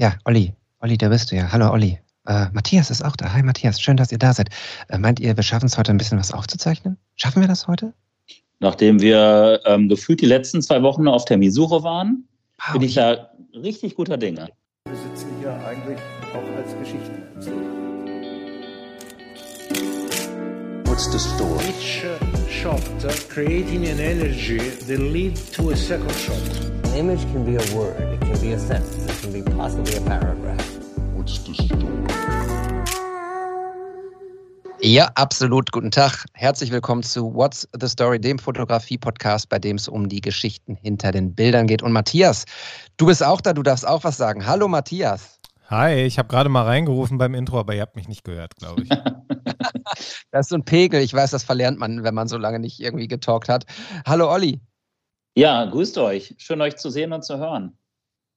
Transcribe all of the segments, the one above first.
Ja, Olli. Olli, da bist du ja. Hallo, Olli. Äh, Matthias ist auch da. Hi, Matthias. Schön, dass ihr da seid. Äh, meint ihr, wir schaffen es heute ein bisschen was aufzuzeichnen? Schaffen wir das heute? Nachdem wir ähm, gefühlt die letzten zwei Wochen auf Terminsuche waren, wow. bin ich da richtig guter Dinge. Wir sitzen hier eigentlich auch als Geschichten. What's the story? Each uh, shot uh, creating an energy that leads to a second shot. An image can be a word, it can be a sentence, it can be possibly a paragraph. What's the story? Ja, absolut. Guten Tag. Herzlich willkommen zu What's the Story, dem Fotografie-Podcast, bei dem es um die Geschichten hinter den Bildern geht. Und Matthias, du bist auch da, du darfst auch was sagen. Hallo Matthias. Hi, ich habe gerade mal reingerufen beim Intro, aber ihr habt mich nicht gehört, glaube ich. das ist so ein Pegel. Ich weiß, das verlernt man, wenn man so lange nicht irgendwie getalkt hat. Hallo Olli. Ja, grüßt euch. Schön euch zu sehen und zu hören.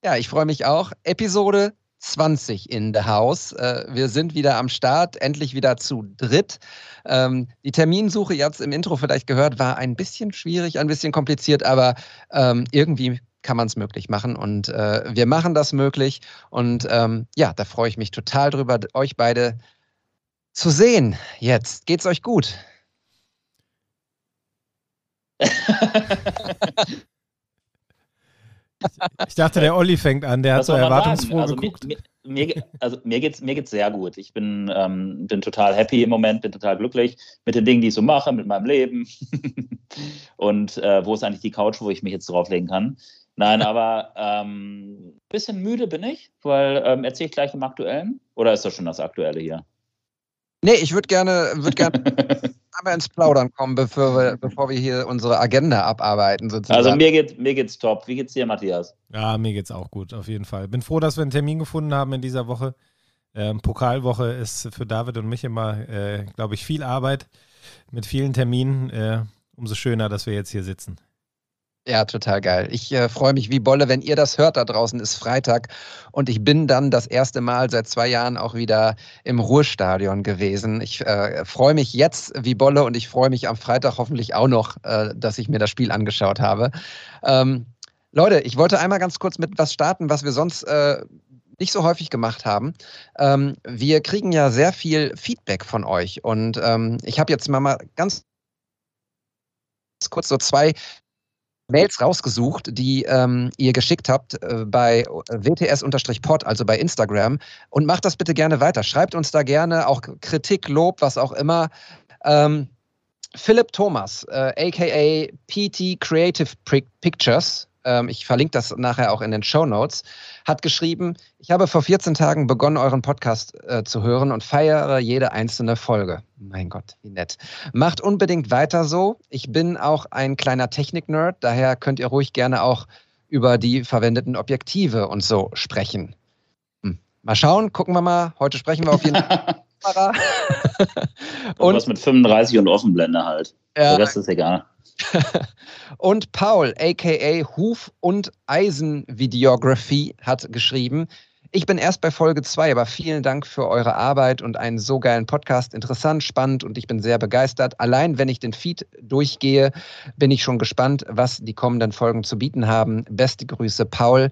Ja, ich freue mich auch. Episode 20 in the House. Äh, wir sind wieder am Start, endlich wieder zu dritt. Ähm, die Terminsuche, ihr habt es im Intro vielleicht gehört, war ein bisschen schwierig, ein bisschen kompliziert, aber ähm, irgendwie kann man es möglich machen und äh, wir machen das möglich. Und ähm, ja, da freue ich mich total drüber, euch beide zu sehen. Jetzt geht's euch gut. ich dachte, der Olli fängt an, der hat so erwartungsfroh also geguckt. Mir, mir, also mir geht's, mir geht's sehr gut. Ich bin, ähm, bin total happy im Moment, bin total glücklich mit den Dingen, die ich so mache, mit meinem Leben. Und äh, wo ist eigentlich die Couch, wo ich mich jetzt drauflegen kann? Nein, aber ein ähm, bisschen müde bin ich, weil ähm, erzähle ich gleich im Aktuellen? Oder ist das schon das Aktuelle hier? Nee, ich würde gerne, würd gerne einmal ins Plaudern kommen, bevor wir, bevor wir hier unsere Agenda abarbeiten. Sozusagen. Also mir, geht, mir geht's top. Wie geht's dir, Matthias? Ja, mir geht's auch gut, auf jeden Fall. Bin froh, dass wir einen Termin gefunden haben in dieser Woche. Ähm, Pokalwoche ist für David und mich immer, äh, glaube ich, viel Arbeit mit vielen Terminen. Äh, umso schöner, dass wir jetzt hier sitzen. Ja, total geil. Ich äh, freue mich wie Bolle, wenn ihr das hört da draußen, ist Freitag und ich bin dann das erste Mal seit zwei Jahren auch wieder im Ruhrstadion gewesen. Ich äh, freue mich jetzt wie Bolle und ich freue mich am Freitag hoffentlich auch noch, äh, dass ich mir das Spiel angeschaut habe. Ähm, Leute, ich wollte einmal ganz kurz mit was starten, was wir sonst äh, nicht so häufig gemacht haben. Ähm, wir kriegen ja sehr viel Feedback von euch und ähm, ich habe jetzt mal, mal ganz kurz so zwei Mails rausgesucht, die ähm, ihr geschickt habt äh, bei WTS-Pod, also bei Instagram. Und macht das bitte gerne weiter. Schreibt uns da gerne auch Kritik, Lob, was auch immer. Ähm, Philipp Thomas, äh, aka PT Creative Pictures, ich verlinke das nachher auch in den Show Notes, hat geschrieben, ich habe vor 14 Tagen begonnen, euren Podcast äh, zu hören und feiere jede einzelne Folge. Mein Gott, wie nett. Macht unbedingt weiter so. Ich bin auch ein kleiner Technik-Nerd, daher könnt ihr ruhig gerne auch über die verwendeten Objektive und so sprechen. Hm. Mal schauen, gucken wir mal. Heute sprechen wir auf jeden Fall. und was mit 35 und Offenblende halt. Ja, Der Rest ist egal. und Paul, aka Huf und Eisen Videography, hat geschrieben, ich bin erst bei Folge 2, aber vielen Dank für eure Arbeit und einen so geilen Podcast. Interessant, spannend und ich bin sehr begeistert. Allein wenn ich den Feed durchgehe, bin ich schon gespannt, was die kommenden Folgen zu bieten haben. Beste Grüße, Paul.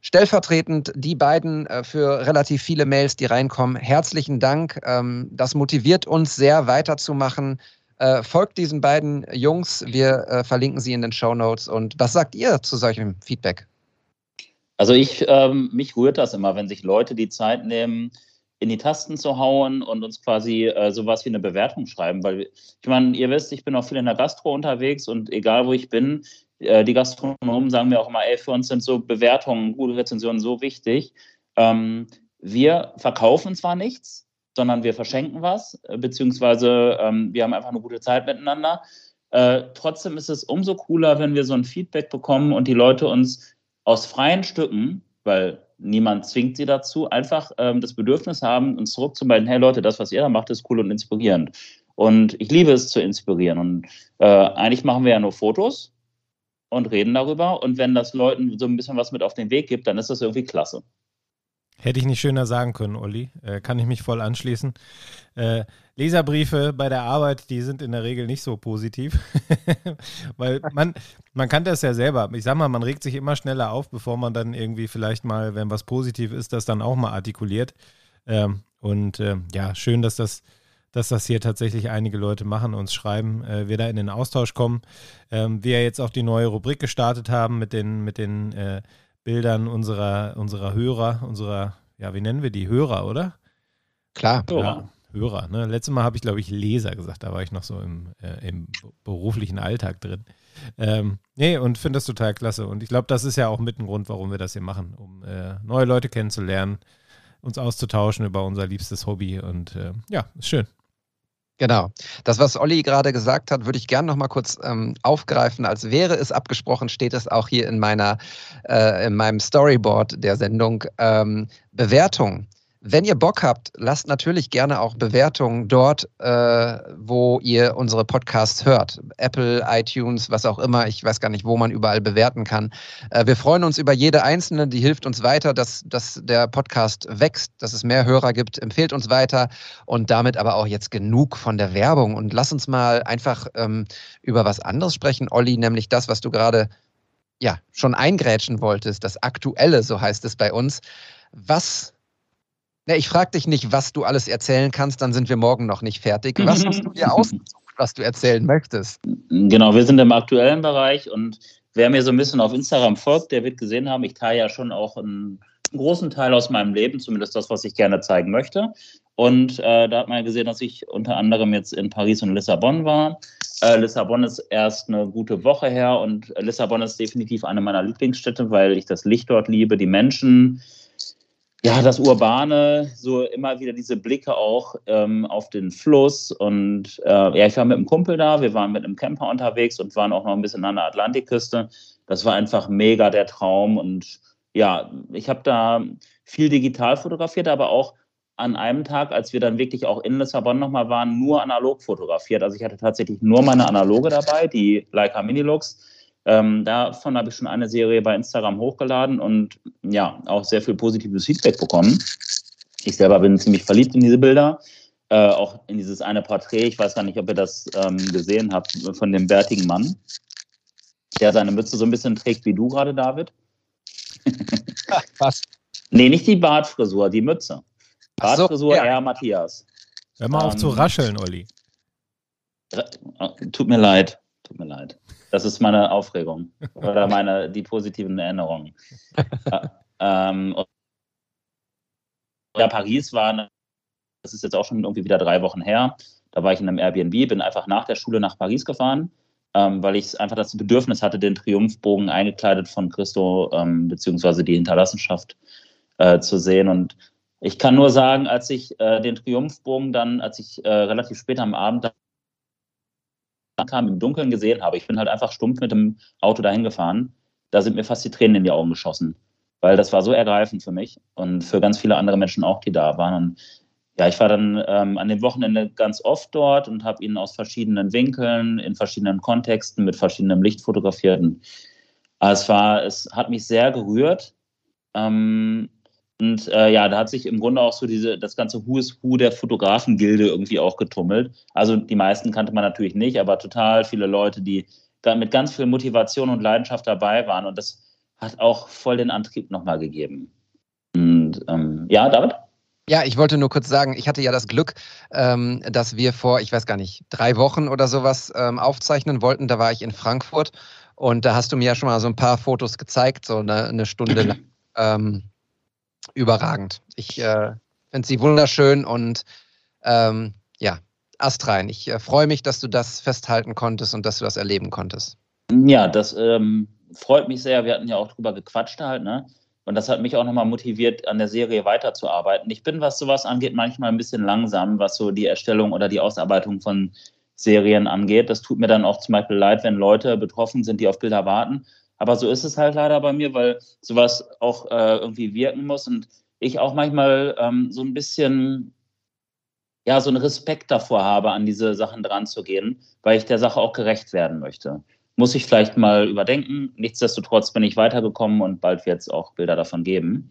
Stellvertretend die beiden äh, für relativ viele Mails, die reinkommen. Herzlichen Dank. Ähm, das motiviert uns sehr weiterzumachen. Äh, folgt diesen beiden Jungs. Wir äh, verlinken sie in den Show Notes. Und was sagt ihr zu solchem Feedback? Also ich, ähm, mich rührt das immer, wenn sich Leute die Zeit nehmen, in die Tasten zu hauen und uns quasi äh, sowas wie eine Bewertung schreiben. Weil ich meine, ihr wisst, ich bin auch viel in der Gastro unterwegs und egal wo ich bin, äh, die Gastronomen sagen mir auch immer, ey, für uns sind so Bewertungen, gute Rezensionen so wichtig. Ähm, wir verkaufen zwar nichts, sondern wir verschenken was, äh, beziehungsweise ähm, wir haben einfach eine gute Zeit miteinander. Äh, trotzdem ist es umso cooler, wenn wir so ein Feedback bekommen und die Leute uns aus freien Stücken, weil niemand zwingt sie dazu, einfach ähm, das Bedürfnis haben, uns zurückzumelden, hey Leute, das, was ihr da macht, ist cool und inspirierend. Und ich liebe es zu inspirieren. Und äh, eigentlich machen wir ja nur Fotos und reden darüber. Und wenn das Leuten so ein bisschen was mit auf den Weg gibt, dann ist das irgendwie klasse. Hätte ich nicht schöner sagen können, Olli. Äh, kann ich mich voll anschließen. Äh, Leserbriefe bei der Arbeit, die sind in der Regel nicht so positiv. Weil man, man kann das ja selber. Ich sag mal, man regt sich immer schneller auf, bevor man dann irgendwie vielleicht mal, wenn was positiv ist, das dann auch mal artikuliert. Ähm, und äh, ja, schön, dass das, dass das hier tatsächlich einige Leute machen, uns schreiben, äh, wir da in den Austausch kommen. Ähm, wir jetzt auch die neue Rubrik gestartet haben mit den, mit den äh, Bildern unserer, unserer Hörer, unserer, ja, wie nennen wir die? Hörer, oder? Klar. Ja, Hörer. Ne? Letztes Mal habe ich, glaube ich, Leser gesagt, da war ich noch so im, äh, im beruflichen Alltag drin. Ähm, nee, und finde das total klasse. Und ich glaube, das ist ja auch mit ein Grund, warum wir das hier machen, um äh, neue Leute kennenzulernen, uns auszutauschen über unser liebstes Hobby. Und äh, ja, ist schön. Genau. Das, was Olli gerade gesagt hat, würde ich gerne noch mal kurz ähm, aufgreifen. Als wäre es abgesprochen, steht es auch hier in meiner, äh, in meinem Storyboard der Sendung. Ähm, Bewertung. Wenn ihr Bock habt, lasst natürlich gerne auch Bewertungen dort, äh, wo ihr unsere Podcasts hört. Apple, iTunes, was auch immer. Ich weiß gar nicht, wo man überall bewerten kann. Äh, wir freuen uns über jede einzelne, die hilft uns weiter, dass, dass der Podcast wächst, dass es mehr Hörer gibt. Empfehlt uns weiter und damit aber auch jetzt genug von der Werbung. Und lass uns mal einfach ähm, über was anderes sprechen, Olli, nämlich das, was du gerade ja, schon eingrätschen wolltest, das Aktuelle, so heißt es bei uns. Was na, ich frage dich nicht, was du alles erzählen kannst, dann sind wir morgen noch nicht fertig. Was hast du dir ausgesucht, was du erzählen möchtest? Genau, wir sind im aktuellen Bereich und wer mir so ein bisschen auf Instagram folgt, der wird gesehen haben, ich teile ja schon auch einen großen Teil aus meinem Leben, zumindest das, was ich gerne zeigen möchte. Und äh, da hat man ja gesehen, dass ich unter anderem jetzt in Paris und Lissabon war. Äh, Lissabon ist erst eine gute Woche her und Lissabon ist definitiv eine meiner Lieblingsstädte, weil ich das Licht dort liebe, die Menschen, ja, das Urbane, so immer wieder diese Blicke auch ähm, auf den Fluss. Und äh, ja, ich war mit einem Kumpel da, wir waren mit einem Camper unterwegs und waren auch noch ein bisschen an der Atlantikküste. Das war einfach mega der Traum. Und ja, ich habe da viel digital fotografiert, aber auch an einem Tag, als wir dann wirklich auch in Lissabon nochmal waren, nur analog fotografiert. Also ich hatte tatsächlich nur meine Analoge dabei, die Leica Minilux ähm, davon habe ich schon eine Serie bei Instagram hochgeladen und ja, auch sehr viel positives Feedback bekommen. Ich selber bin ziemlich verliebt in diese Bilder, äh, auch in dieses eine Porträt. Ich weiß gar nicht, ob ihr das ähm, gesehen habt von dem bärtigen Mann, der seine Mütze so ein bisschen trägt wie du gerade, David. Was? Nee, nicht die Bartfrisur, die Mütze. Bartfrisur, so, ja. eher Matthias. Hör mal auf zu ähm, rascheln, Olli. Tut mir leid, tut mir leid. Das ist meine Aufregung oder meine, die positiven Erinnerungen. ähm, ja, Paris war, das ist jetzt auch schon irgendwie wieder drei Wochen her. Da war ich in einem Airbnb, bin einfach nach der Schule nach Paris gefahren, ähm, weil ich einfach das Bedürfnis hatte, den Triumphbogen eingekleidet von Christo ähm, beziehungsweise die Hinterlassenschaft äh, zu sehen. Und ich kann nur sagen, als ich äh, den Triumphbogen dann, als ich äh, relativ spät am Abend kam, im Dunkeln gesehen habe. Ich bin halt einfach stumpf mit dem Auto dahin gefahren. Da sind mir fast die Tränen in die Augen geschossen, weil das war so ergreifend für mich und für ganz viele andere Menschen auch, die da waren. Und ja, ich war dann ähm, an dem Wochenende ganz oft dort und habe ihn aus verschiedenen Winkeln, in verschiedenen Kontexten, mit verschiedenem Licht fotografiert. Und, es war, es hat mich sehr gerührt. Ähm, und äh, ja, da hat sich im Grunde auch so diese, das ganze Who is Who der Fotografengilde irgendwie auch getummelt. Also die meisten kannte man natürlich nicht, aber total viele Leute, die mit ganz viel Motivation und Leidenschaft dabei waren. Und das hat auch voll den Antrieb nochmal gegeben. Und ähm, ja, David? Ja, ich wollte nur kurz sagen, ich hatte ja das Glück, ähm, dass wir vor, ich weiß gar nicht, drei Wochen oder sowas ähm, aufzeichnen wollten. Da war ich in Frankfurt und da hast du mir ja schon mal so ein paar Fotos gezeigt, so eine, eine Stunde lang. Ähm, überragend. Ich äh, finde sie wunderschön und ähm, ja, astrein. Ich äh, freue mich, dass du das festhalten konntest und dass du das erleben konntest. Ja, das ähm, freut mich sehr. Wir hatten ja auch drüber gequatscht halt, ne? Und das hat mich auch nochmal motiviert, an der Serie weiterzuarbeiten. Ich bin, was sowas angeht, manchmal ein bisschen langsam, was so die Erstellung oder die Ausarbeitung von Serien angeht. Das tut mir dann auch zum Beispiel leid, wenn Leute betroffen sind, die auf Bilder warten. Aber so ist es halt leider bei mir, weil sowas auch äh, irgendwie wirken muss und ich auch manchmal ähm, so ein bisschen ja, so einen Respekt davor habe, an diese Sachen dran zu gehen, weil ich der Sache auch gerecht werden möchte. Muss ich vielleicht mal überdenken. Nichtsdestotrotz bin ich weitergekommen und bald wird es auch Bilder davon geben.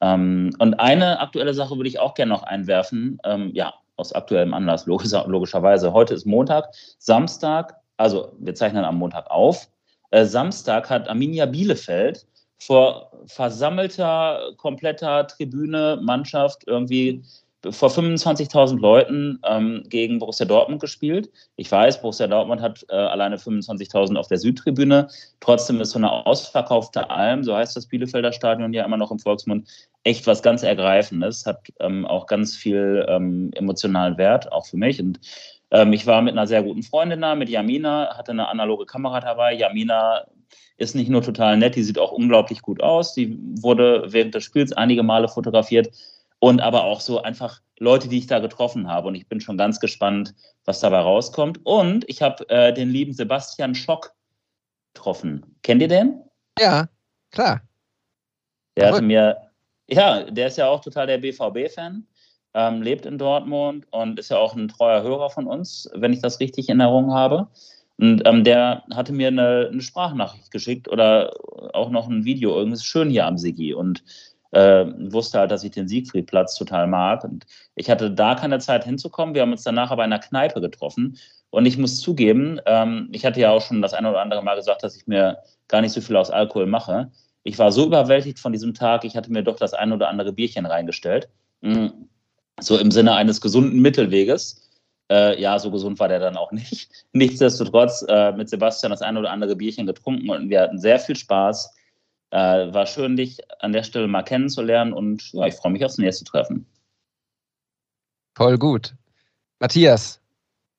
Ähm, und eine aktuelle Sache würde ich auch gerne noch einwerfen. Ähm, ja, aus aktuellem Anlass, logisch, logischerweise. Heute ist Montag. Samstag, also wir zeichnen am Montag auf. Äh, Samstag hat Arminia Bielefeld vor versammelter, kompletter Tribüne, Mannschaft irgendwie vor 25.000 Leuten ähm, gegen Borussia Dortmund gespielt. Ich weiß, Borussia Dortmund hat äh, alleine 25.000 auf der Südtribüne. Trotzdem ist so eine ausverkaufte Alm, so heißt das Bielefelder Stadion ja immer noch im Volksmund, echt was ganz Ergreifendes. Hat ähm, auch ganz viel ähm, emotionalen Wert, auch für mich. Und ähm, ich war mit einer sehr guten Freundin da, mit Jamina, hatte eine analoge Kamera dabei. Jamina ist nicht nur total nett, die sieht auch unglaublich gut aus. Die wurde während des Spiels einige Male fotografiert und aber auch so einfach Leute, die ich da getroffen habe. Und ich bin schon ganz gespannt, was dabei rauskommt. Und ich habe äh, den lieben Sebastian Schock getroffen. Kennt ihr den? Ja, klar. Der hatte mir, ja, der ist ja auch total der BVB-Fan, ähm, lebt in Dortmund und ist ja auch ein treuer Hörer von uns, wenn ich das richtig in Erinnerung habe. Und ähm, der hatte mir eine, eine, Sprachnachricht geschickt oder auch noch ein Video. Irgendwas schön hier am Sigi. Und äh, wusste halt, dass ich den Siegfriedplatz total mag. Und ich hatte da keine Zeit hinzukommen. Wir haben uns danach aber in einer Kneipe getroffen. Und ich muss zugeben, ähm, ich hatte ja auch schon das eine oder andere Mal gesagt, dass ich mir gar nicht so viel aus Alkohol mache. Ich war so überwältigt von diesem Tag, ich hatte mir doch das eine oder andere Bierchen reingestellt. Mm, so im Sinne eines gesunden Mittelweges. Äh, ja, so gesund war der dann auch nicht. Nichtsdestotrotz äh, mit Sebastian das eine oder andere Bierchen getrunken und wir hatten sehr viel Spaß. Äh, war schön, dich an der Stelle mal kennenzulernen und ja, ich freue mich aufs nächste Treffen. Voll gut. Matthias,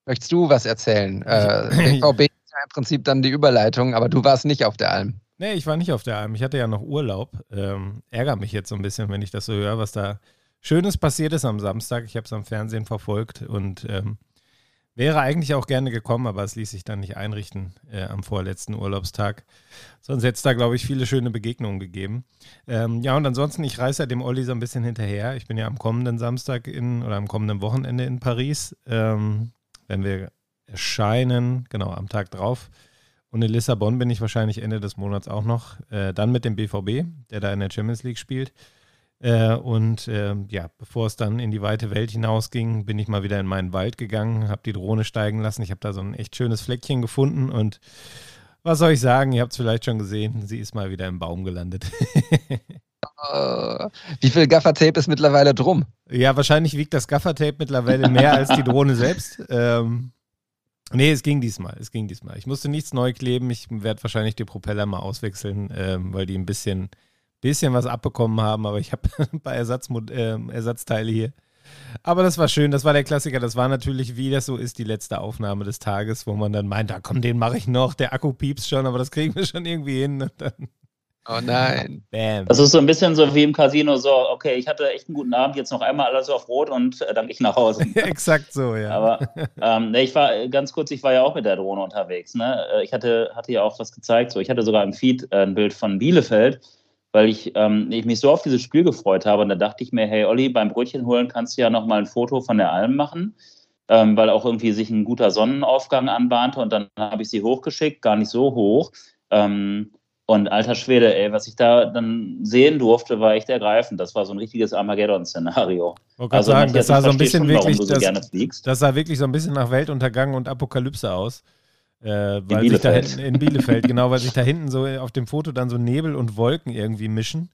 möchtest du was erzählen? Äh, BVB ist ja im Prinzip dann die Überleitung, aber du warst nicht auf der Alm. Nee, ich war nicht auf der Alm. Ich hatte ja noch Urlaub. Ähm, ärgert mich jetzt so ein bisschen, wenn ich das so höre, was da Schönes passiert ist am Samstag. Ich habe es am Fernsehen verfolgt und ähm, Wäre eigentlich auch gerne gekommen, aber es ließ sich dann nicht einrichten äh, am vorletzten Urlaubstag. Sonst hätte es da, glaube ich, viele schöne Begegnungen gegeben. Ähm, ja, und ansonsten, ich reise ja dem Olli so ein bisschen hinterher. Ich bin ja am kommenden Samstag in oder am kommenden Wochenende in Paris, ähm, wenn wir erscheinen, genau, am Tag drauf. Und in Lissabon bin ich wahrscheinlich Ende des Monats auch noch. Äh, dann mit dem BVB, der da in der Champions League spielt. Äh, und äh, ja, bevor es dann in die weite Welt hinausging, bin ich mal wieder in meinen Wald gegangen, habe die Drohne steigen lassen. Ich habe da so ein echt schönes Fleckchen gefunden und was soll ich sagen? Ihr habt es vielleicht schon gesehen, sie ist mal wieder im Baum gelandet. uh, wie viel Gaffertape ist mittlerweile drum? Ja, wahrscheinlich wiegt das Gaffertape mittlerweile mehr als die Drohne selbst. Ähm, nee, es ging diesmal. Es ging diesmal. Ich musste nichts neu kleben. Ich werde wahrscheinlich die Propeller mal auswechseln, ähm, weil die ein bisschen bisschen was abbekommen haben, aber ich habe ein paar Ersatzmod äh, Ersatzteile hier. Aber das war schön, das war der Klassiker. Das war natürlich, wie das so ist, die letzte Aufnahme des Tages, wo man dann meint, da komm, den mache ich noch, der Akku piepst schon, aber das kriegen wir schon irgendwie hin. oh nein. Bam. Das ist so ein bisschen so wie im Casino, so, okay, ich hatte echt einen guten Abend, jetzt noch einmal alles auf Rot und äh, dann gehe ich nach Hause. Exakt so, ja. Aber ähm, ich war äh, ganz kurz, ich war ja auch mit der Drohne unterwegs. Ne? Äh, ich hatte, hatte ja auch was gezeigt, so ich hatte sogar im Feed äh, ein Bild von Bielefeld weil ich, ähm, ich mich so auf dieses Spiel gefreut habe. Und da dachte ich mir, hey Olli, beim Brötchen holen kannst du ja nochmal ein Foto von der Alm machen, ähm, weil auch irgendwie sich ein guter Sonnenaufgang anbahnte. Und dann habe ich sie hochgeschickt, gar nicht so hoch. Ähm, und alter Schwede, ey, was ich da dann sehen durfte, war echt ergreifend. Das war so ein richtiges Armageddon-Szenario. Also, sagen, das sah so ein bisschen schon, wirklich, das, das sah wirklich so ein bisschen nach Weltuntergang und Apokalypse aus. Äh, weil in, Bielefeld. Sich da hinten, in Bielefeld, genau, weil sich da hinten so auf dem Foto dann so Nebel und Wolken irgendwie mischen.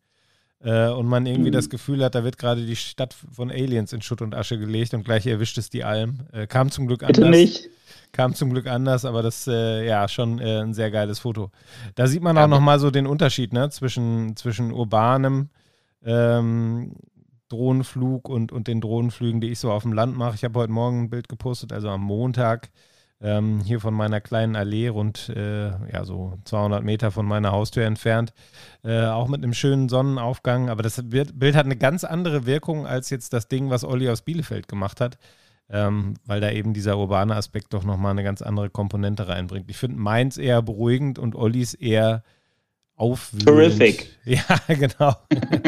Äh, und man irgendwie mhm. das Gefühl hat, da wird gerade die Stadt von Aliens in Schutt und Asche gelegt und gleich erwischt es die Alm. Äh, kam zum Glück anders. Bitte nicht. Kam zum Glück anders, aber das äh, ja schon äh, ein sehr geiles Foto. Da sieht man auch ja, nochmal so den Unterschied ne, zwischen, zwischen urbanem ähm, Drohnenflug und, und den Drohnenflügen, die ich so auf dem Land mache. Ich habe heute Morgen ein Bild gepostet, also am Montag ähm, hier von meiner kleinen Allee, rund äh, ja, so 200 Meter von meiner Haustür entfernt, äh, auch mit einem schönen Sonnenaufgang. Aber das Bild hat eine ganz andere Wirkung als jetzt das Ding, was Olli aus Bielefeld gemacht hat. Ähm, weil da eben dieser urbane Aspekt doch nochmal eine ganz andere Komponente reinbringt. Ich finde meins eher beruhigend und Ollis eher aufwühlend. Terrific. Ja, genau.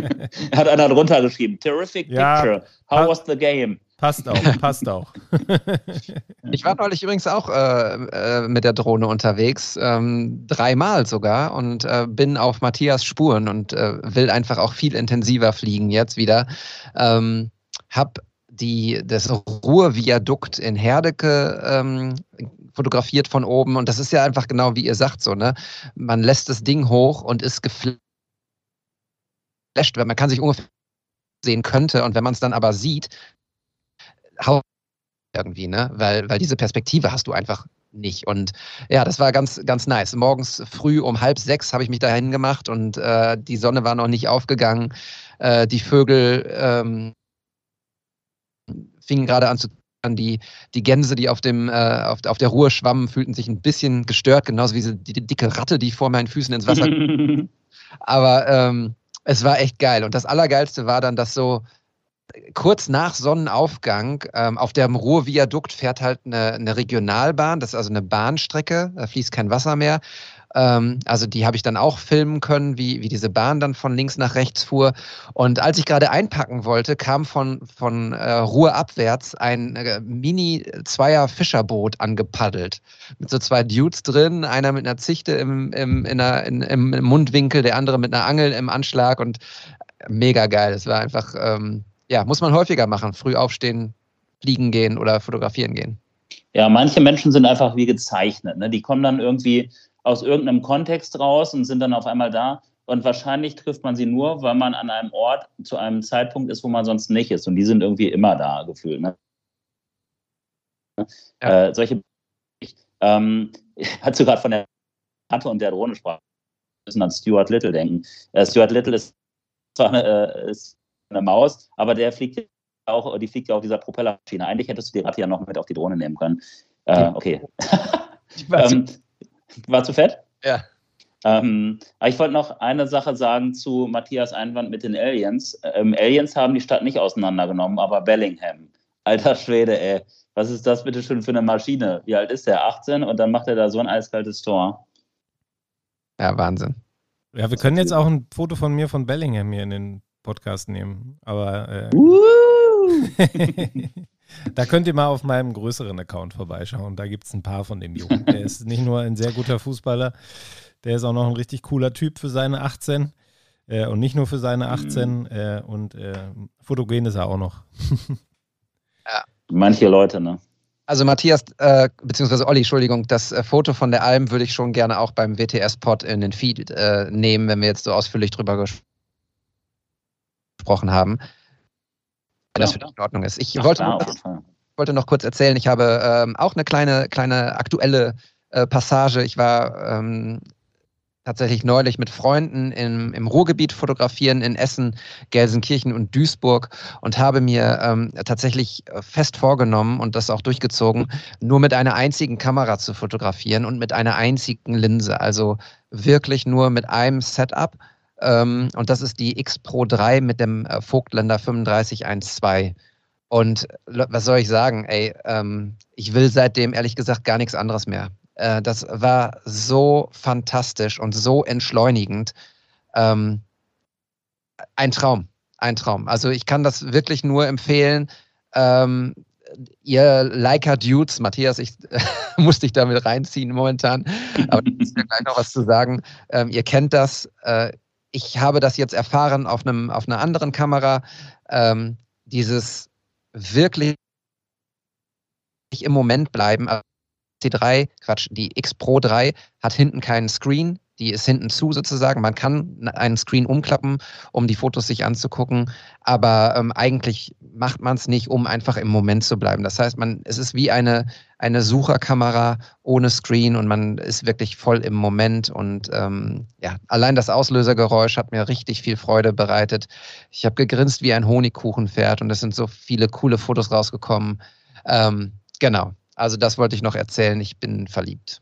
Hat einer drunter geschrieben. Terrific ja, picture. How was the game? Passt auch, passt auch. ich war neulich übrigens auch äh, äh, mit der Drohne unterwegs, ähm, dreimal sogar und äh, bin auf Matthias Spuren und äh, will einfach auch viel intensiver fliegen jetzt wieder. Ähm, hab die, das Ruhrviadukt in Herdecke ähm, fotografiert von oben und das ist ja einfach genau wie ihr sagt so, ne? Man lässt das Ding hoch und ist geflasht, weil man kann sich ungefähr sehen könnte und wenn man es dann aber sieht, irgendwie, ne? Weil, weil diese Perspektive hast du einfach nicht. Und ja, das war ganz, ganz nice. Morgens früh um halb sechs habe ich mich dahin gemacht und äh, die Sonne war noch nicht aufgegangen. Äh, die Vögel ähm, fingen gerade an zu die, die Gänse, die auf, dem, äh, auf, auf der Ruhe schwammen, fühlten sich ein bisschen gestört, genauso wie die, die dicke Ratte, die vor meinen Füßen ins Wasser. Aber ähm, es war echt geil. Und das Allergeilste war dann, dass so kurz nach Sonnenaufgang ähm, auf dem Ruhrviadukt fährt halt eine, eine, Regionalbahn, das ist also eine Bahnstrecke, da fließt kein Wasser mehr. Ähm, also die habe ich dann auch filmen können, wie, wie diese Bahn dann von links nach rechts fuhr. Und als ich gerade einpacken wollte, kam von, von äh, Ruhr abwärts ein äh, Mini-Zweier-Fischerboot angepaddelt. Mit so zwei Dudes drin, einer mit einer Zichte im, im, in einer, in, im Mundwinkel, der andere mit einer Angel im Anschlag und mega geil. Es war einfach ähm, ja, muss man häufiger machen. Früh aufstehen, fliegen gehen oder fotografieren gehen. Ja, manche Menschen sind einfach wie gezeichnet. Ne? Die kommen dann irgendwie aus irgendeinem Kontext raus und sind dann auf einmal da. Und wahrscheinlich trifft man sie nur, weil man an einem Ort zu einem Zeitpunkt ist, wo man sonst nicht ist. Und die sind irgendwie immer da gefühlt. Ne? Ja. Äh, solche ähm, hast du gerade von der Ratte und der Drohne sprachen, müssen an Stuart Little denken. Äh, Stuart Little ist zwar äh, ist eine Maus, aber der fliegt ja auch, die fliegt ja auf dieser Propellermaschine. Eigentlich hättest du die Ratte ja noch mit auf die Drohne nehmen können. Äh, okay. war, ähm, war zu fett? Ja. Ähm, aber ich wollte noch eine Sache sagen zu Matthias Einwand mit den Aliens. Ähm, Aliens haben die Stadt nicht auseinandergenommen, aber Bellingham. Alter Schwede, ey. Was ist das bitte schon für eine Maschine? Wie alt ist der? 18 und dann macht er da so ein eiskaltes Tor. Ja, Wahnsinn. Ja, wir können jetzt auch ein Foto von mir von Bellingham hier in den Podcast nehmen. Aber äh, da könnt ihr mal auf meinem größeren Account vorbeischauen. Da gibt es ein paar von dem Jungen. Der ist nicht nur ein sehr guter Fußballer, der ist auch noch ein richtig cooler Typ für seine 18. Äh, und nicht nur für seine 18. Mhm. Äh, und äh, fotogen ist er auch noch. ja. Manche Leute, ne? Also Matthias, äh, beziehungsweise Olli, Entschuldigung, das äh, Foto von der Alm würde ich schon gerne auch beim WTS-Pod in den Feed äh, nehmen, wenn wir jetzt so ausführlich drüber gesprochen gesprochen haben. Wenn das für dich in Ordnung ist. Ich wollte, noch, wollte noch kurz erzählen, ich habe ähm, auch eine kleine, kleine aktuelle äh, Passage. Ich war ähm, tatsächlich neulich mit Freunden im, im Ruhrgebiet fotografieren, in Essen, Gelsenkirchen und Duisburg und habe mir ähm, tatsächlich fest vorgenommen und das auch durchgezogen, nur mit einer einzigen Kamera zu fotografieren und mit einer einzigen Linse. Also wirklich nur mit einem Setup ähm, und das ist die X Pro 3 mit dem äh, Vogtländer 3512. Und was soll ich sagen? Ey, ähm, ich will seitdem ehrlich gesagt gar nichts anderes mehr. Äh, das war so fantastisch und so entschleunigend. Ähm, ein Traum, ein Traum. Also ich kann das wirklich nur empfehlen. Ähm, ihr Leica Dudes, Matthias, ich musste dich damit reinziehen momentan, aber ich muss ja gleich noch was zu sagen. Ähm, ihr kennt das. Äh, ich habe das jetzt erfahren auf, einem, auf einer anderen Kamera, ähm, dieses wirklich im Moment bleiben. Also C3, Quatsch, die X Pro 3 hat hinten keinen Screen, die ist hinten zu sozusagen. Man kann einen Screen umklappen, um die Fotos sich anzugucken, aber ähm, eigentlich macht man es nicht, um einfach im Moment zu bleiben. Das heißt, man, es ist wie eine, eine Sucherkamera ohne Screen und man ist wirklich voll im Moment. Und ähm, ja, allein das Auslösergeräusch hat mir richtig viel Freude bereitet. Ich habe gegrinst wie ein Honigkuchenpferd und es sind so viele coole Fotos rausgekommen. Ähm, genau. Also das wollte ich noch erzählen. Ich bin verliebt.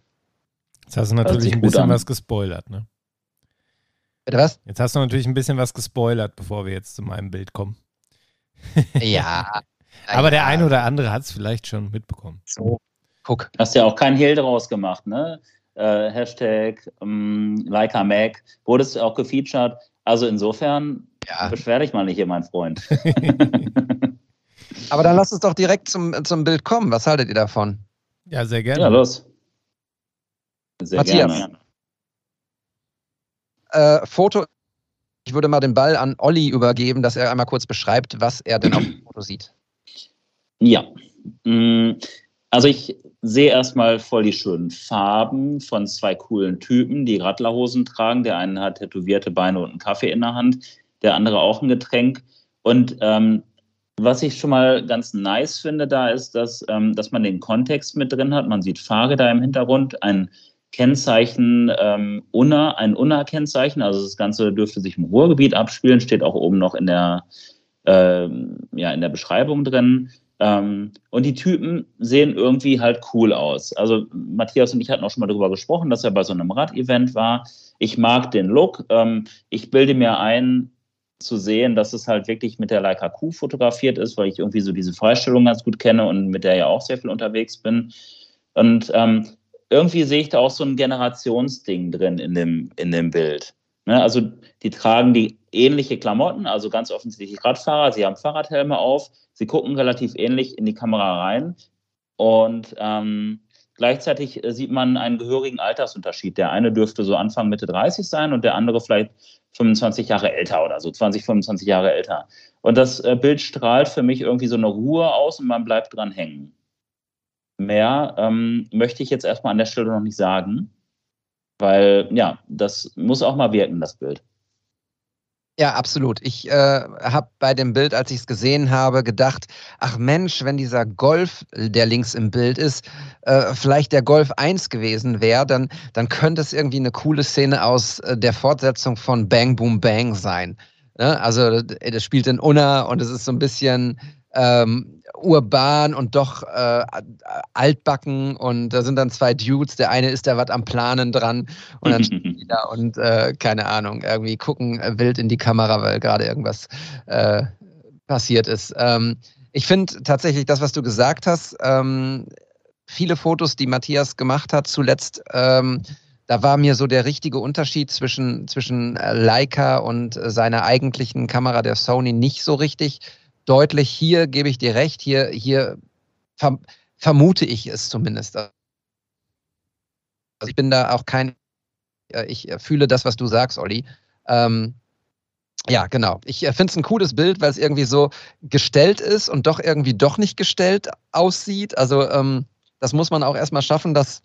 Jetzt hast du natürlich ein bisschen an. was gespoilert, ne? Bitte was? Jetzt hast du natürlich ein bisschen was gespoilert, bevor wir jetzt zu meinem Bild kommen. ja. Aber der eine oder andere hat es vielleicht schon mitbekommen. So, guck. Hast ja auch kein Hehl draus gemacht, ne? Äh, Hashtag ähm, Leica Mac, wurdest auch gefeatured. Also insofern, ja. beschwer dich mal nicht hier, mein Freund. Aber dann lasst uns doch direkt zum, zum Bild kommen. Was haltet ihr davon? Ja, sehr gerne. Ja, los. Sehr Matthias. gerne. Äh, Foto. Ich würde mal den Ball an Olli übergeben, dass er einmal kurz beschreibt, was er denn auf dem Foto sieht. Ja. Mm, also ich sehe erstmal voll die schönen Farben von zwei coolen Typen, die Radlerhosen tragen. Der eine hat tätowierte Beine und einen Kaffee in der Hand, der andere auch ein Getränk. Und ähm, was ich schon mal ganz nice finde da ist, dass, ähm, dass man den Kontext mit drin hat. Man sieht Fahrräder im Hintergrund, ein Kennzeichen ähm, UNA, ein UNA-Kennzeichen. Also das Ganze dürfte sich im Ruhrgebiet abspielen, steht auch oben noch in der, ähm, ja, in der Beschreibung drin. Ähm, und die Typen sehen irgendwie halt cool aus. Also Matthias und ich hatten auch schon mal darüber gesprochen, dass er bei so einem Rad-Event war. Ich mag den Look. Ähm, ich bilde mir ein, zu sehen, dass es halt wirklich mit der Leica Q fotografiert ist, weil ich irgendwie so diese Freistellung ganz gut kenne und mit der ja auch sehr viel unterwegs bin. Und ähm, irgendwie sehe ich da auch so ein Generationsding drin in dem, in dem Bild. Ne? Also die tragen die ähnliche Klamotten, also ganz offensichtlich Radfahrer, sie haben Fahrradhelme auf, sie gucken relativ ähnlich in die Kamera rein und ähm, gleichzeitig äh, sieht man einen gehörigen Altersunterschied. Der eine dürfte so Anfang Mitte 30 sein und der andere vielleicht 25 Jahre älter oder so, 20, 25 Jahre älter. Und das äh, Bild strahlt für mich irgendwie so eine Ruhe aus und man bleibt dran hängen. Mehr ähm, möchte ich jetzt erstmal an der Stelle noch nicht sagen, weil ja, das muss auch mal wirken, das Bild. Ja, absolut. Ich äh, habe bei dem Bild, als ich es gesehen habe, gedacht, ach Mensch, wenn dieser Golf, der links im Bild ist, äh, vielleicht der Golf 1 gewesen wäre, dann, dann könnte es irgendwie eine coole Szene aus äh, der Fortsetzung von Bang Boom Bang sein. Ne? Also das spielt in Unna und es ist so ein bisschen ähm, urban und doch äh, altbacken. Und da sind dann zwei Dudes, der eine ist da was am Planen dran. Und dann stehen die da und äh, keine Ahnung, irgendwie gucken äh, wild in die Kamera, weil gerade irgendwas äh, passiert ist. Ähm, ich finde tatsächlich das, was du gesagt hast, ähm, viele Fotos, die Matthias gemacht hat, zuletzt, ähm, da war mir so der richtige Unterschied zwischen, zwischen äh, Leica und äh, seiner eigentlichen Kamera der Sony nicht so richtig deutlich. Hier gebe ich dir recht, hier, hier verm vermute ich es zumindest. Also ich bin da auch kein, ich fühle das, was du sagst, Olli. Ähm, ja, genau. Ich äh, finde es ein cooles Bild, weil es irgendwie so gestellt ist und doch irgendwie doch nicht gestellt aussieht. Also ähm, das muss man auch erstmal schaffen, dass,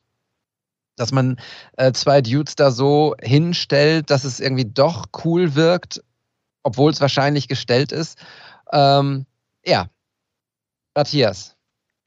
dass man äh, zwei Dudes da so hinstellt, dass es irgendwie doch cool wirkt, obwohl es wahrscheinlich gestellt ist. Ähm, ja, Matthias.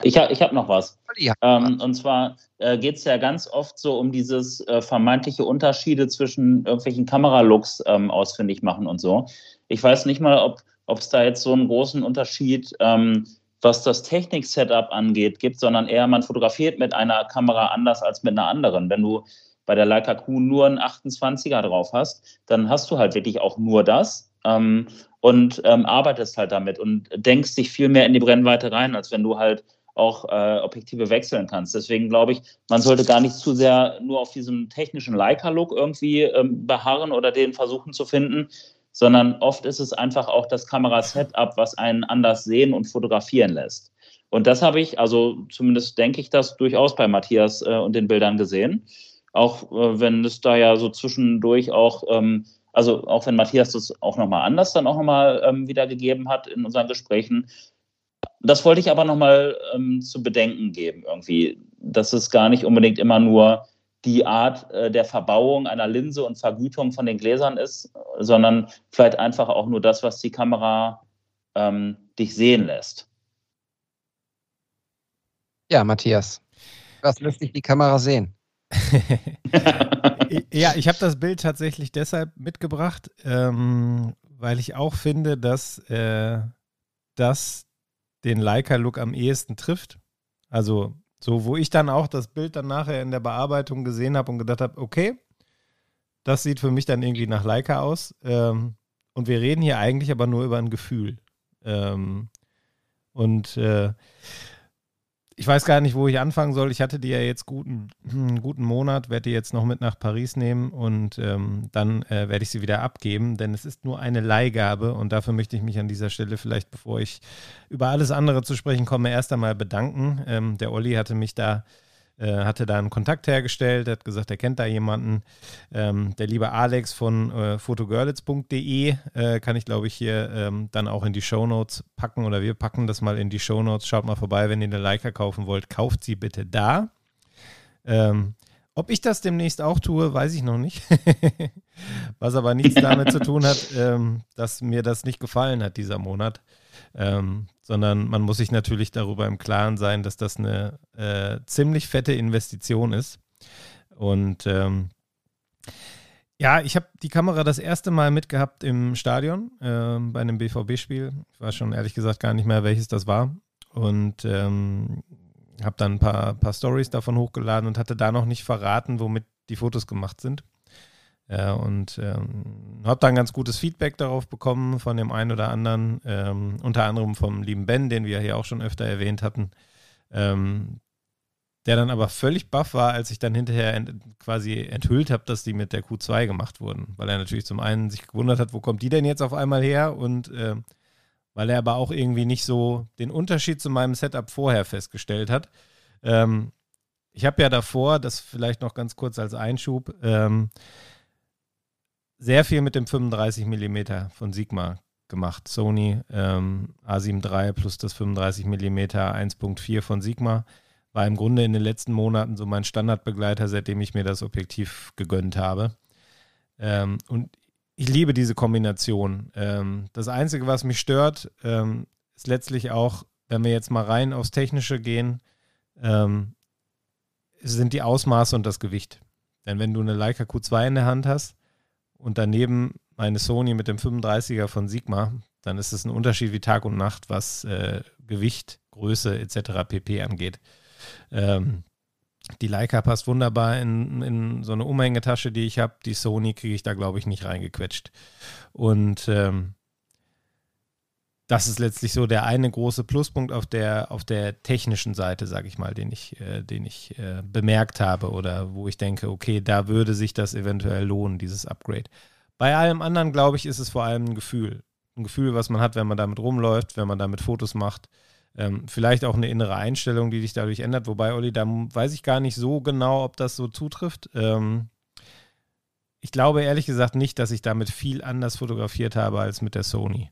Ich habe ich hab noch was. Ähm, und zwar äh, geht es ja ganz oft so um dieses äh, vermeintliche Unterschiede zwischen irgendwelchen Kameralooks ähm, ausfindig machen und so. Ich weiß nicht mal, ob es da jetzt so einen großen Unterschied, ähm, was das Technik-Setup angeht, gibt, sondern eher man fotografiert mit einer Kamera anders als mit einer anderen. Wenn du bei der Leica Q nur einen 28er drauf hast, dann hast du halt wirklich auch nur das. Ähm, und ähm, arbeitest halt damit und denkst dich viel mehr in die Brennweite rein, als wenn du halt auch äh, Objektive wechseln kannst. Deswegen glaube ich, man sollte gar nicht zu sehr nur auf diesem technischen Leica-Look irgendwie ähm, beharren oder den versuchen zu finden, sondern oft ist es einfach auch das Kamerasetup, was einen anders sehen und fotografieren lässt. Und das habe ich, also zumindest denke ich das durchaus bei Matthias äh, und den Bildern gesehen. Auch äh, wenn es da ja so zwischendurch auch ähm, also auch wenn Matthias das auch nochmal anders dann auch nochmal ähm, wiedergegeben hat in unseren Gesprächen. Das wollte ich aber nochmal ähm, zu bedenken geben, irgendwie, dass es gar nicht unbedingt immer nur die Art äh, der Verbauung einer Linse und Vergütung von den Gläsern ist, sondern vielleicht einfach auch nur das, was die Kamera ähm, dich sehen lässt. Ja, Matthias, was lässt dich die Kamera sehen? ja, ich habe das Bild tatsächlich deshalb mitgebracht, ähm, weil ich auch finde, dass äh, das den Leica-Look am ehesten trifft. Also so, wo ich dann auch das Bild dann nachher in der Bearbeitung gesehen habe und gedacht habe, okay, das sieht für mich dann irgendwie nach Leica aus. Ähm, und wir reden hier eigentlich aber nur über ein Gefühl. Ähm, und äh, ich weiß gar nicht, wo ich anfangen soll. Ich hatte die ja jetzt guten, einen guten Monat, werde die jetzt noch mit nach Paris nehmen und ähm, dann äh, werde ich sie wieder abgeben, denn es ist nur eine Leihgabe und dafür möchte ich mich an dieser Stelle vielleicht, bevor ich über alles andere zu sprechen komme, erst einmal bedanken. Ähm, der Olli hatte mich da hatte da einen Kontakt hergestellt, hat gesagt, er kennt da jemanden. Ähm, der liebe Alex von äh, fotogirlitz.de äh, kann ich, glaube ich, hier ähm, dann auch in die Shownotes packen oder wir packen das mal in die Shownotes. Schaut mal vorbei, wenn ihr eine Leica kaufen wollt, kauft sie bitte da. Ähm, ob ich das demnächst auch tue, weiß ich noch nicht. Was aber nichts damit zu tun hat, ähm, dass mir das nicht gefallen hat dieser Monat. Ähm, sondern man muss sich natürlich darüber im Klaren sein, dass das eine äh, ziemlich fette Investition ist. Und ähm, ja, ich habe die Kamera das erste Mal mitgehabt im Stadion äh, bei einem BVB-Spiel. Ich weiß schon ehrlich gesagt gar nicht mehr, welches das war. Und ähm, habe dann ein paar, paar Stories davon hochgeladen und hatte da noch nicht verraten, womit die Fotos gemacht sind. Ja, und ähm, habe dann ganz gutes Feedback darauf bekommen von dem einen oder anderen, ähm, unter anderem vom lieben Ben, den wir hier auch schon öfter erwähnt hatten, ähm, der dann aber völlig baff war, als ich dann hinterher ent quasi enthüllt habe, dass die mit der Q2 gemacht wurden, weil er natürlich zum einen sich gewundert hat, wo kommt die denn jetzt auf einmal her und äh, weil er aber auch irgendwie nicht so den Unterschied zu meinem Setup vorher festgestellt hat. Ähm, ich habe ja davor, das vielleicht noch ganz kurz als Einschub, ähm, sehr viel mit dem 35 mm von Sigma gemacht. Sony ähm, A7 III plus das 35 mm 1.4 von Sigma war im Grunde in den letzten Monaten so mein Standardbegleiter, seitdem ich mir das Objektiv gegönnt habe. Ähm, und ich liebe diese Kombination. Ähm, das Einzige, was mich stört, ähm, ist letztlich auch, wenn wir jetzt mal rein aufs Technische gehen, ähm, sind die Ausmaße und das Gewicht. Denn wenn du eine Leica Q2 in der Hand hast, und daneben meine Sony mit dem 35er von Sigma, dann ist es ein Unterschied wie Tag und Nacht, was äh, Gewicht, Größe etc. pp angeht. Ähm, die Leica passt wunderbar in, in so eine Umhängetasche, die ich habe. Die Sony kriege ich da, glaube ich, nicht reingequetscht. Und ähm, das ist letztlich so der eine große Pluspunkt auf der, auf der technischen Seite, sage ich mal, den ich, äh, den ich äh, bemerkt habe oder wo ich denke, okay, da würde sich das eventuell lohnen, dieses Upgrade. Bei allem anderen, glaube ich, ist es vor allem ein Gefühl. Ein Gefühl, was man hat, wenn man damit rumläuft, wenn man damit Fotos macht. Ähm, vielleicht auch eine innere Einstellung, die dich dadurch ändert. Wobei, Olli, da weiß ich gar nicht so genau, ob das so zutrifft. Ähm, ich glaube ehrlich gesagt nicht, dass ich damit viel anders fotografiert habe als mit der Sony.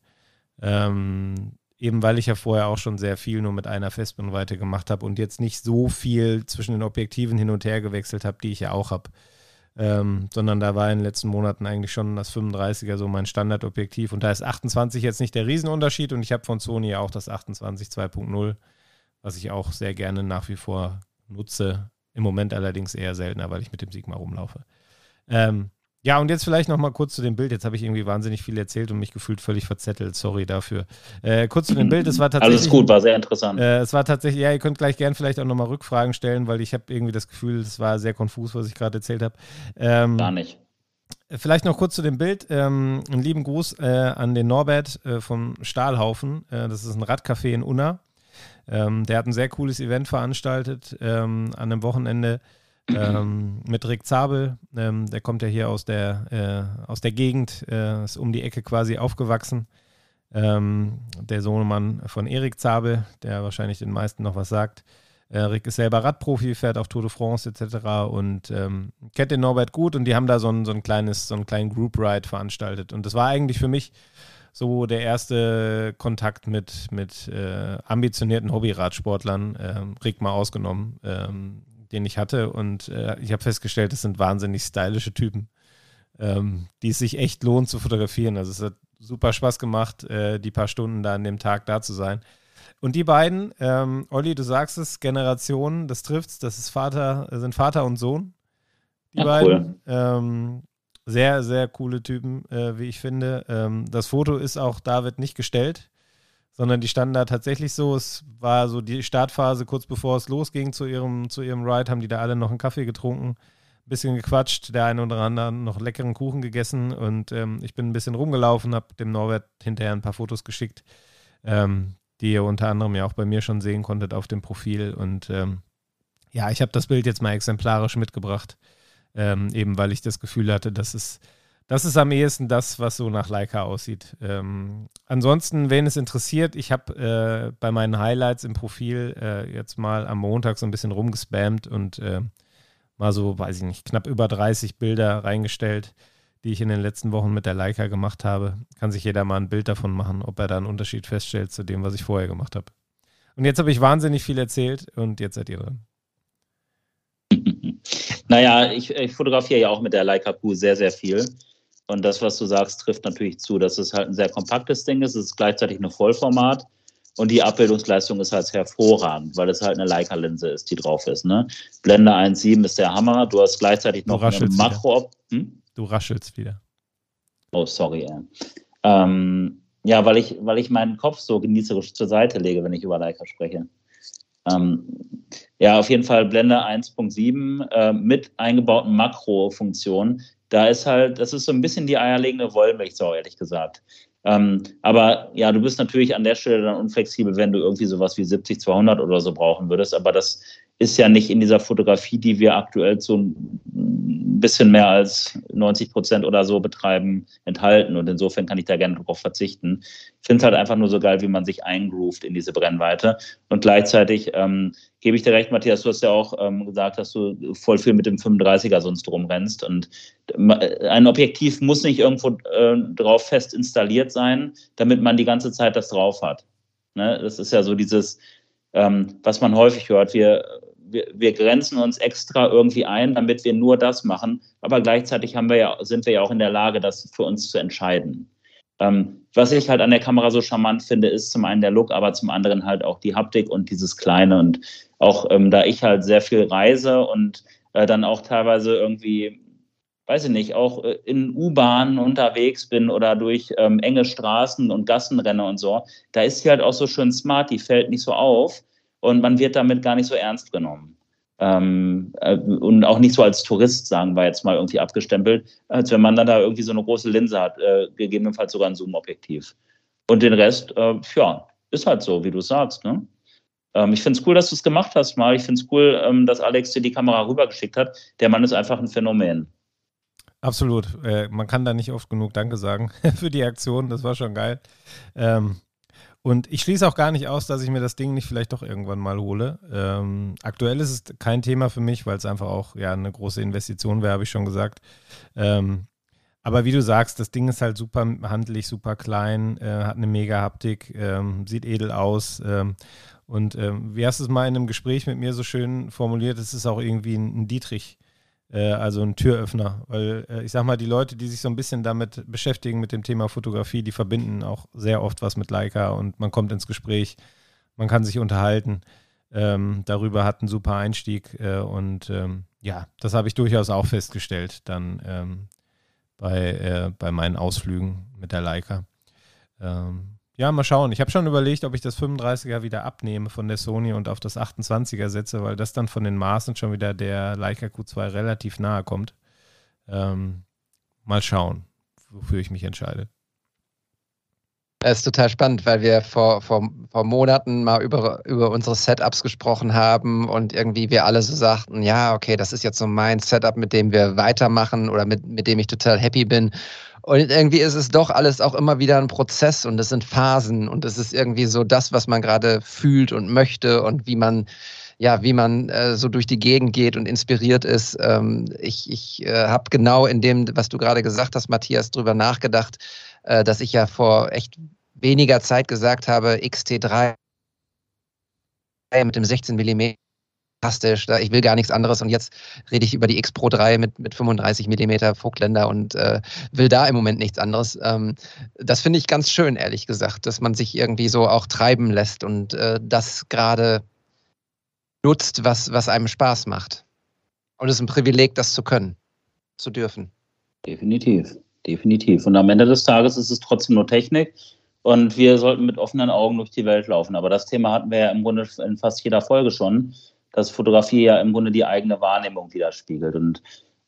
Ähm, eben weil ich ja vorher auch schon sehr viel nur mit einer Festbrennweite gemacht habe und jetzt nicht so viel zwischen den Objektiven hin und her gewechselt habe, die ich ja auch habe. Ähm, sondern da war in den letzten Monaten eigentlich schon das 35er so mein Standardobjektiv und da ist 28 jetzt nicht der Riesenunterschied und ich habe von Sony auch das 28 2.0, was ich auch sehr gerne nach wie vor nutze. Im Moment allerdings eher seltener, weil ich mit dem Sigma rumlaufe. Ähm, ja, und jetzt vielleicht noch mal kurz zu dem Bild. Jetzt habe ich irgendwie wahnsinnig viel erzählt und mich gefühlt völlig verzettelt. Sorry dafür. Äh, kurz zu dem Bild. Es war tatsächlich. Alles gut, war sehr interessant. Äh, es war tatsächlich, ja, ihr könnt gleich gern vielleicht auch noch mal Rückfragen stellen, weil ich habe irgendwie das Gefühl, es war sehr konfus, was ich gerade erzählt habe. Ähm, Gar nicht. Vielleicht noch kurz zu dem Bild. Ähm, einen lieben Gruß äh, an den Norbert äh, vom Stahlhaufen. Äh, das ist ein Radcafé in Unna. Ähm, der hat ein sehr cooles Event veranstaltet ähm, an einem Wochenende ähm, mit Rick Zabel, ähm, der kommt ja hier aus der, äh, aus der Gegend, äh, ist um die Ecke quasi aufgewachsen. Ähm, der Sohnemann von Erik Zabel, der wahrscheinlich den meisten noch was sagt. Äh, Rick ist selber Radprofi, fährt auch Tour de France etc. und ähm, kennt den Norbert gut und die haben da so ein, so ein kleines, so einen kleinen Group Ride veranstaltet. Und das war eigentlich für mich so der erste Kontakt mit, mit äh, ambitionierten Hobbyradsportlern, äh, Rick mal ausgenommen. Ähm, den ich hatte. Und äh, ich habe festgestellt, das sind wahnsinnig stylische Typen, ähm, die es sich echt lohnt zu fotografieren. Also es hat super Spaß gemacht, äh, die paar Stunden da an dem Tag da zu sein. Und die beiden, ähm, Olli, du sagst es, Generationen, das trifft's, das ist Vater, sind Vater und Sohn. Die ja, beiden. Cool. Ähm, sehr, sehr coole Typen, äh, wie ich finde. Ähm, das Foto ist auch David nicht gestellt sondern die standen da tatsächlich so. Es war so die Startphase, kurz bevor es losging zu ihrem, zu ihrem Ride, haben die da alle noch einen Kaffee getrunken, ein bisschen gequatscht, der eine oder andere noch leckeren Kuchen gegessen und ähm, ich bin ein bisschen rumgelaufen, habe dem Norbert hinterher ein paar Fotos geschickt. Ähm, die ihr unter anderem ja auch bei mir schon sehen konntet auf dem Profil. Und ähm, ja, ich habe das Bild jetzt mal exemplarisch mitgebracht, ähm, eben weil ich das Gefühl hatte, dass es das ist am ehesten das, was so nach Leica aussieht. Ähm, ansonsten, wen es interessiert, ich habe äh, bei meinen Highlights im Profil äh, jetzt mal am Montag so ein bisschen rumgespammt und äh, mal so, weiß ich nicht, knapp über 30 Bilder reingestellt, die ich in den letzten Wochen mit der Leica gemacht habe. Kann sich jeder mal ein Bild davon machen, ob er da einen Unterschied feststellt zu dem, was ich vorher gemacht habe. Und jetzt habe ich wahnsinnig viel erzählt und jetzt seid ihr dran. Naja, ich, ich fotografiere ja auch mit der Leica Q sehr, sehr viel. Und das, was du sagst, trifft natürlich zu, dass es halt ein sehr kompaktes Ding ist. Es ist gleichzeitig eine Vollformat. Und die Abbildungsleistung ist halt hervorragend, weil es halt eine Leica-Linse ist, die drauf ist. Ne? Blende 1.7 ist der Hammer. Du hast gleichzeitig noch eine Makro. Hm? Du raschelst wieder. Oh, sorry. Ey. Ähm, ja, weil ich, weil ich meinen Kopf so genießerisch zur Seite lege, wenn ich über Leica spreche. Ähm, ja, auf jeden Fall Blende 1.7 äh, mit eingebauten Makrofunktionen da ist halt, das ist so ein bisschen die eierlegende Wollmilchsau, ehrlich gesagt. Ähm, aber ja, du bist natürlich an der Stelle dann unflexibel, wenn du irgendwie sowas wie 70, 200 oder so brauchen würdest. Aber das ist ja nicht in dieser Fotografie, die wir aktuell zu ein bisschen mehr als 90 Prozent oder so betreiben, enthalten. Und insofern kann ich da gerne darauf verzichten. Ich finde es halt einfach nur so geil, wie man sich eingroovt in diese Brennweite. Und gleichzeitig ähm, gebe ich dir recht, Matthias, du hast ja auch ähm, gesagt, dass du voll viel mit dem 35er sonst rumrennst. Und äh, ein Objektiv muss nicht irgendwo äh, drauf fest installiert sein, damit man die ganze Zeit das drauf hat. Ne? Das ist ja so dieses, ähm, was man häufig hört. Wir wir, wir grenzen uns extra irgendwie ein, damit wir nur das machen. Aber gleichzeitig haben wir ja, sind wir ja auch in der Lage, das für uns zu entscheiden. Ähm, was ich halt an der Kamera so charmant finde, ist zum einen der Look, aber zum anderen halt auch die Haptik und dieses Kleine. Und auch ähm, da ich halt sehr viel reise und äh, dann auch teilweise irgendwie, weiß ich nicht, auch äh, in U-Bahnen unterwegs bin oder durch ähm, enge Straßen und Gassen renne und so, da ist sie halt auch so schön smart, die fällt nicht so auf und man wird damit gar nicht so ernst genommen. Ähm, äh, und auch nicht so als Tourist, sagen wir jetzt mal, irgendwie abgestempelt, als wenn man dann da irgendwie so eine große Linse hat, äh, gegebenenfalls sogar ein Zoom-Objektiv. Und den Rest, äh, ja, ist halt so, wie du sagst. Ne? Ähm, ich finde es cool, dass du es gemacht hast mal. Ich finde es cool, ähm, dass Alex dir die Kamera rübergeschickt hat. Der Mann ist einfach ein Phänomen. Absolut. Äh, man kann da nicht oft genug Danke sagen für die Aktion. Das war schon geil. Ähm, und ich schließe auch gar nicht aus, dass ich mir das Ding nicht vielleicht doch irgendwann mal hole. Ähm, aktuell ist es kein Thema für mich, weil es einfach auch ja eine große Investition wäre, habe ich schon gesagt. Ähm, aber wie du sagst, das Ding ist halt super handlich, super klein, äh, hat eine mega Haptik, ähm, sieht edel aus. Ähm, und ähm, wie hast du es mal in einem Gespräch mit mir so schön formuliert? Es ist auch irgendwie ein, ein Dietrich also ein Türöffner. Weil äh, ich sag mal, die Leute, die sich so ein bisschen damit beschäftigen, mit dem Thema Fotografie, die verbinden auch sehr oft was mit Leica und man kommt ins Gespräch, man kann sich unterhalten. Ähm, darüber hat einen super Einstieg äh, und ähm, ja, das habe ich durchaus auch festgestellt dann ähm, bei, äh, bei meinen Ausflügen mit der Leica. Ja, mal schauen. Ich habe schon überlegt, ob ich das 35er wieder abnehme von der Sony und auf das 28er setze, weil das dann von den Maßen schon wieder der Leica Q2 relativ nahe kommt. Ähm, mal schauen, wofür ich mich entscheide. Es ist total spannend, weil wir vor, vor, vor Monaten mal über, über unsere Setups gesprochen haben und irgendwie wir alle so sagten, ja, okay, das ist jetzt so mein Setup, mit dem wir weitermachen oder mit, mit dem ich total happy bin. Und irgendwie ist es doch alles auch immer wieder ein Prozess und es sind Phasen und es ist irgendwie so das, was man gerade fühlt und möchte und wie man ja, wie man äh, so durch die Gegend geht und inspiriert ist. Ähm, ich ich äh, habe genau in dem, was du gerade gesagt hast, Matthias, drüber nachgedacht, äh, dass ich ja vor echt weniger Zeit gesagt habe, XT3 mit dem 16 mm fantastisch, ich will gar nichts anderes und jetzt rede ich über die X Pro 3 mit, mit 35 mm Vogtländer und äh, will da im Moment nichts anderes. Ähm, das finde ich ganz schön, ehrlich gesagt, dass man sich irgendwie so auch treiben lässt und äh, das gerade nutzt, was, was einem Spaß macht. Und es ist ein Privileg, das zu können, zu dürfen. Definitiv, definitiv. Und am Ende des Tages ist es trotzdem nur Technik. Und wir sollten mit offenen Augen durch die Welt laufen. Aber das Thema hatten wir ja im Grunde in fast jeder Folge schon dass Fotografie ja im Grunde die eigene Wahrnehmung widerspiegelt. Und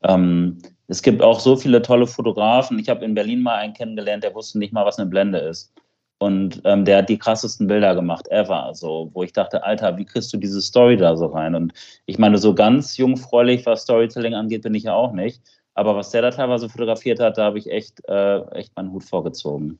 ähm, es gibt auch so viele tolle Fotografen. Ich habe in Berlin mal einen kennengelernt, der wusste nicht mal, was eine Blende ist. Und ähm, der hat die krassesten Bilder gemacht ever. Also, wo ich dachte, Alter, wie kriegst du diese Story da so rein? Und ich meine, so ganz jungfräulich, was Storytelling angeht, bin ich ja auch nicht. Aber was der da teilweise fotografiert hat, da habe ich echt, äh, echt meinen Hut vorgezogen.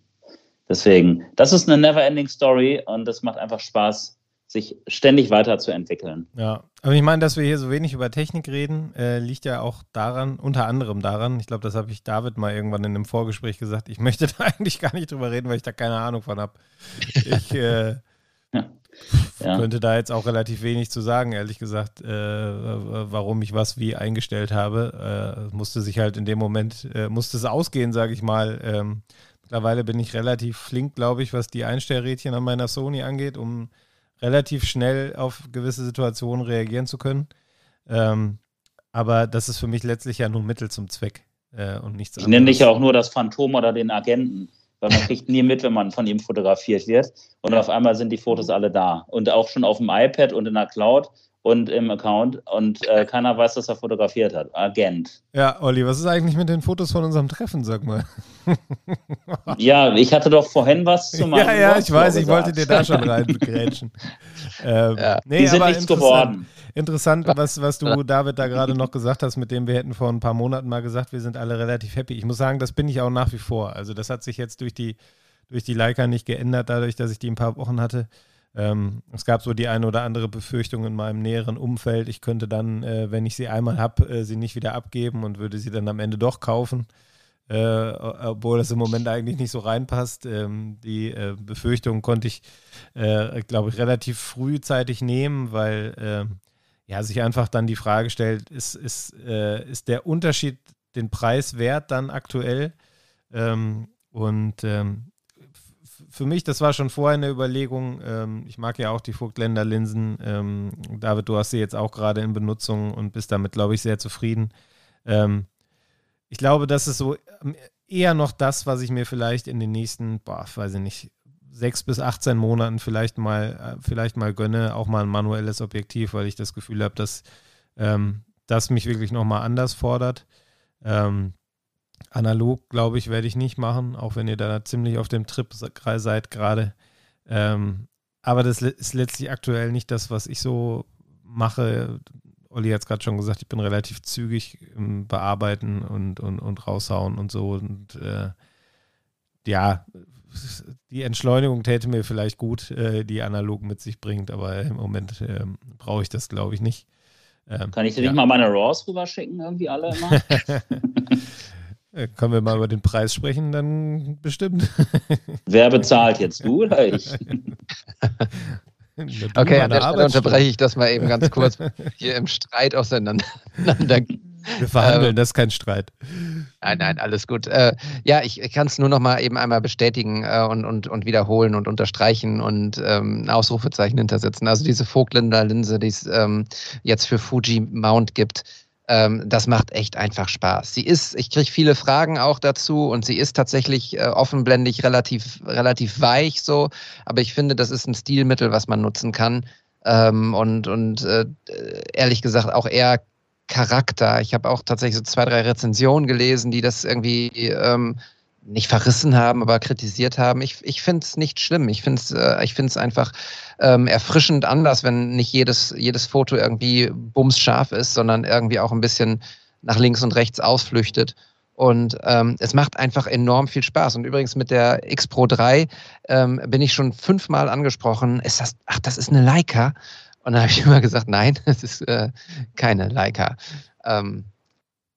Deswegen, das ist eine never-ending Story und es macht einfach Spaß, sich ständig weiterzuentwickeln. Ja, aber ich meine, dass wir hier so wenig über Technik reden, äh, liegt ja auch daran, unter anderem daran, ich glaube, das habe ich David mal irgendwann in einem Vorgespräch gesagt, ich möchte da eigentlich gar nicht drüber reden, weil ich da keine Ahnung von habe. Ich äh, ja. Ja. könnte da jetzt auch relativ wenig zu sagen, ehrlich gesagt, äh, warum ich was wie eingestellt habe. Äh, musste sich halt in dem Moment, äh, musste es ausgehen, sage ich mal. Ähm, mittlerweile bin ich relativ flink, glaube ich, was die Einstellrädchen an meiner Sony angeht, um relativ schnell auf gewisse Situationen reagieren zu können. Ähm, aber das ist für mich letztlich ja nur Mittel zum Zweck äh, und nichts anderes. Ich nenne dich ja auch nur das Phantom oder den Agenten, weil man kriegt nie mit, wenn man von ihm fotografiert wird. Und auf einmal sind die Fotos alle da. Und auch schon auf dem iPad und in der Cloud und im Account und äh, keiner weiß, dass er fotografiert hat. Agent. Ja, Olli, was ist eigentlich mit den Fotos von unserem Treffen, sag mal? ja, ich hatte doch vorhin was zu machen. Ja, ja, ich weiß, ich wollte dir da schon reingrätschen. ähm, ja. nee, Die sind nichts geworden. Interessant, was, was du, David, da gerade noch gesagt hast, mit dem wir hätten vor ein paar Monaten mal gesagt, wir sind alle relativ happy. Ich muss sagen, das bin ich auch nach wie vor. Also das hat sich jetzt durch die, durch die Leica nicht geändert, dadurch, dass ich die ein paar Wochen hatte. Ähm, es gab so die eine oder andere Befürchtung in meinem näheren Umfeld, ich könnte dann, äh, wenn ich sie einmal habe, äh, sie nicht wieder abgeben und würde sie dann am Ende doch kaufen, äh, obwohl das im Moment eigentlich nicht so reinpasst. Ähm, die äh, Befürchtung konnte ich, äh, glaube ich, relativ frühzeitig nehmen, weil ähm, ja, sich einfach dann die Frage stellt, ist, ist, äh, ist der Unterschied den Preis wert dann aktuell? Ähm, und ähm, für mich, das war schon vorher eine Überlegung. Ähm, ich mag ja auch die Vogtländer Linsen. Ähm, David, du hast sie jetzt auch gerade in Benutzung und bist damit, glaube ich, sehr zufrieden. Ähm, ich glaube, das ist so ähm, eher noch das, was ich mir vielleicht in den nächsten, boah, weiß ich nicht, sechs bis 18 Monaten vielleicht mal, äh, vielleicht mal gönne, auch mal ein manuelles Objektiv, weil ich das Gefühl habe, dass ähm, das mich wirklich nochmal anders fordert. Ähm, Analog, glaube ich, werde ich nicht machen, auch wenn ihr da ziemlich auf dem Trip seid gerade. Ähm, aber das ist letztlich aktuell nicht das, was ich so mache. Olli hat es gerade schon gesagt, ich bin relativ zügig im Bearbeiten und, und, und raushauen und so. Und äh, ja, die Entschleunigung täte mir vielleicht gut, äh, die analog mit sich bringt, aber im Moment äh, brauche ich das, glaube ich, nicht. Ähm, Kann ich dir ja. nicht mal meine RAWs rüberschicken, irgendwie alle immer? Äh, können wir mal über den Preis sprechen, dann bestimmt. Wer bezahlt jetzt, du oder ich? okay, an der Stelle unterbreche ich das mal eben ganz kurz hier im Streit auseinander. Wir verhandeln, äh, das ist kein Streit. Nein, nein, alles gut. Äh, ja, ich, ich kann es nur noch mal eben einmal bestätigen äh, und, und, und wiederholen und unterstreichen und ähm, Ausrufezeichen hintersetzen. Also diese Vogtländer Linse, die es ähm, jetzt für Fuji Mount gibt, ähm, das macht echt einfach Spaß. Sie ist, ich kriege viele Fragen auch dazu und sie ist tatsächlich äh, offenblendig relativ, relativ weich so, aber ich finde, das ist ein Stilmittel, was man nutzen kann. Ähm, und und äh, ehrlich gesagt auch eher Charakter. Ich habe auch tatsächlich so zwei, drei Rezensionen gelesen, die das irgendwie ähm, nicht verrissen haben, aber kritisiert haben. Ich, ich finde es nicht schlimm. Ich finde es äh, ich find's einfach ähm, erfrischend anders, wenn nicht jedes, jedes Foto irgendwie bumsscharf ist, sondern irgendwie auch ein bisschen nach links und rechts ausflüchtet. Und ähm, es macht einfach enorm viel Spaß. Und übrigens mit der X Pro 3 ähm, bin ich schon fünfmal angesprochen. Ist das, ach, das ist eine Leica? Und dann habe ich immer gesagt, nein, es ist äh, keine Leica. Ähm,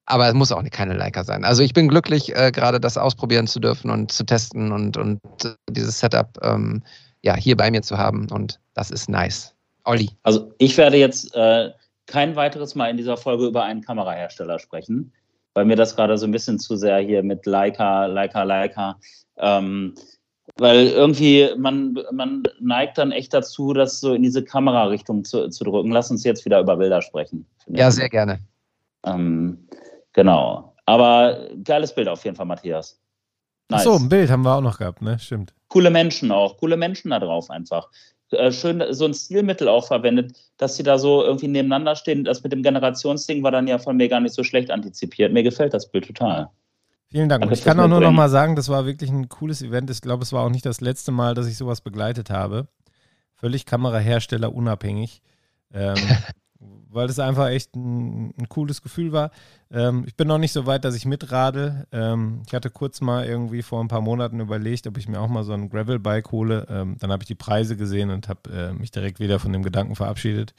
aber es muss auch keine Leica sein. Also ich bin glücklich, äh, gerade das ausprobieren zu dürfen und zu testen und, und dieses Setup ähm, ja, hier bei mir zu haben. Und das ist nice. Olli. Also ich werde jetzt äh, kein weiteres Mal in dieser Folge über einen Kamerahersteller sprechen, weil mir das gerade so ein bisschen zu sehr hier mit Leica, Leica, Leica. Ähm, weil irgendwie man, man neigt dann echt dazu, das so in diese Kamerarichtung zu, zu drücken. Lass uns jetzt wieder über Bilder sprechen. Ja, sehr gerne. Ähm, Genau. Aber geiles Bild auf jeden Fall, Matthias. Nice. Ach so, ein Bild haben wir auch noch gehabt, ne? Stimmt. Coole Menschen auch, coole Menschen da drauf einfach. Äh, schön so ein Stilmittel auch verwendet, dass sie da so irgendwie nebeneinander stehen. Das mit dem Generationsding war dann ja von mir gar nicht so schlecht antizipiert. Mir gefällt das Bild total. Vielen Dank. ich kann auch nur noch mal sagen, das war wirklich ein cooles Event. Ich glaube, es war auch nicht das letzte Mal, dass ich sowas begleitet habe. Völlig Kamerahersteller unabhängig. Ähm, weil es einfach echt ein, ein cooles Gefühl war. Ähm, ich bin noch nicht so weit, dass ich mitradel. Ähm, ich hatte kurz mal irgendwie vor ein paar Monaten überlegt, ob ich mir auch mal so ein Gravel-Bike hole. Ähm, dann habe ich die Preise gesehen und habe äh, mich direkt wieder von dem Gedanken verabschiedet,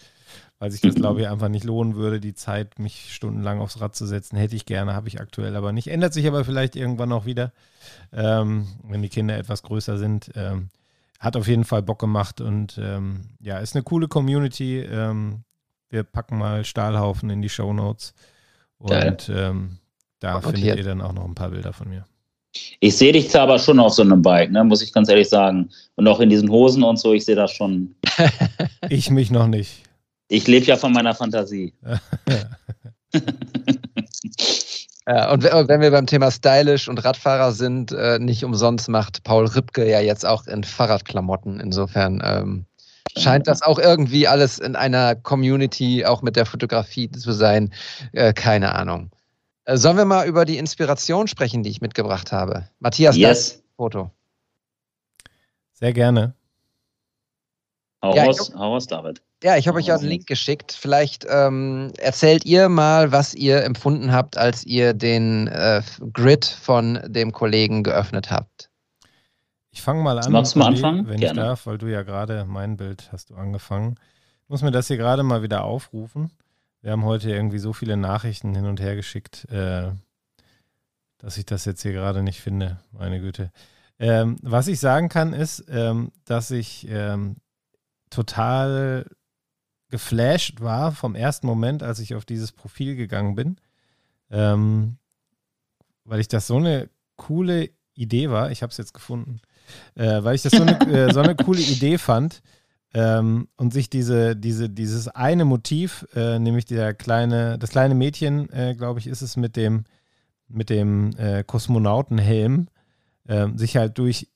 weil sich das, glaube ich, einfach nicht lohnen würde, die Zeit, mich stundenlang aufs Rad zu setzen. Hätte ich gerne, habe ich aktuell aber nicht. Ändert sich aber vielleicht irgendwann auch wieder, ähm, wenn die Kinder etwas größer sind. Ähm, hat auf jeden Fall Bock gemacht und ähm, ja, ist eine coole Community. Ähm, wir packen mal Stahlhaufen in die Show Notes und ähm, da findet ihr dann auch noch ein paar Bilder von mir. Ich sehe dich zwar aber schon auf so einem Bike, ne, muss ich ganz ehrlich sagen. Und auch in diesen Hosen und so, ich sehe das schon. ich mich noch nicht. Ich lebe ja von meiner Fantasie. ja, und wenn wir beim Thema Stylisch und Radfahrer sind, äh, nicht umsonst macht Paul Ripke ja jetzt auch in Fahrradklamotten. Insofern ähm, scheint das auch irgendwie alles in einer Community, auch mit der Fotografie zu sein. Äh, keine Ahnung. Äh, sollen wir mal über die Inspiration sprechen, die ich mitgebracht habe? Matthias, yes. das Foto. Sehr gerne. Hau ja, raus, hau raus, David. Ja, ich habe euch ja einen Link geschickt. Vielleicht ähm, erzählt ihr mal, was ihr empfunden habt, als ihr den äh, Grid von dem Kollegen geöffnet habt. Ich fange mal an, Magst du mal anfangen? wenn Gerne. ich darf, weil du ja gerade mein Bild hast du angefangen. Ich muss mir das hier gerade mal wieder aufrufen. Wir haben heute irgendwie so viele Nachrichten hin und her geschickt, äh, dass ich das jetzt hier gerade nicht finde. Meine Güte. Ähm, was ich sagen kann, ist, ähm, dass ich ähm, total geflasht war vom ersten Moment, als ich auf dieses Profil gegangen bin, ähm, weil ich das so eine coole Idee war. Ich habe es jetzt gefunden äh, weil ich das so eine, äh, so eine coole Idee fand. Ähm, und sich diese, diese, dieses eine Motiv, äh, nämlich der kleine, das kleine Mädchen, äh, glaube ich, ist es mit dem, mit dem äh, Kosmonautenhelm, ähm, sich halt durch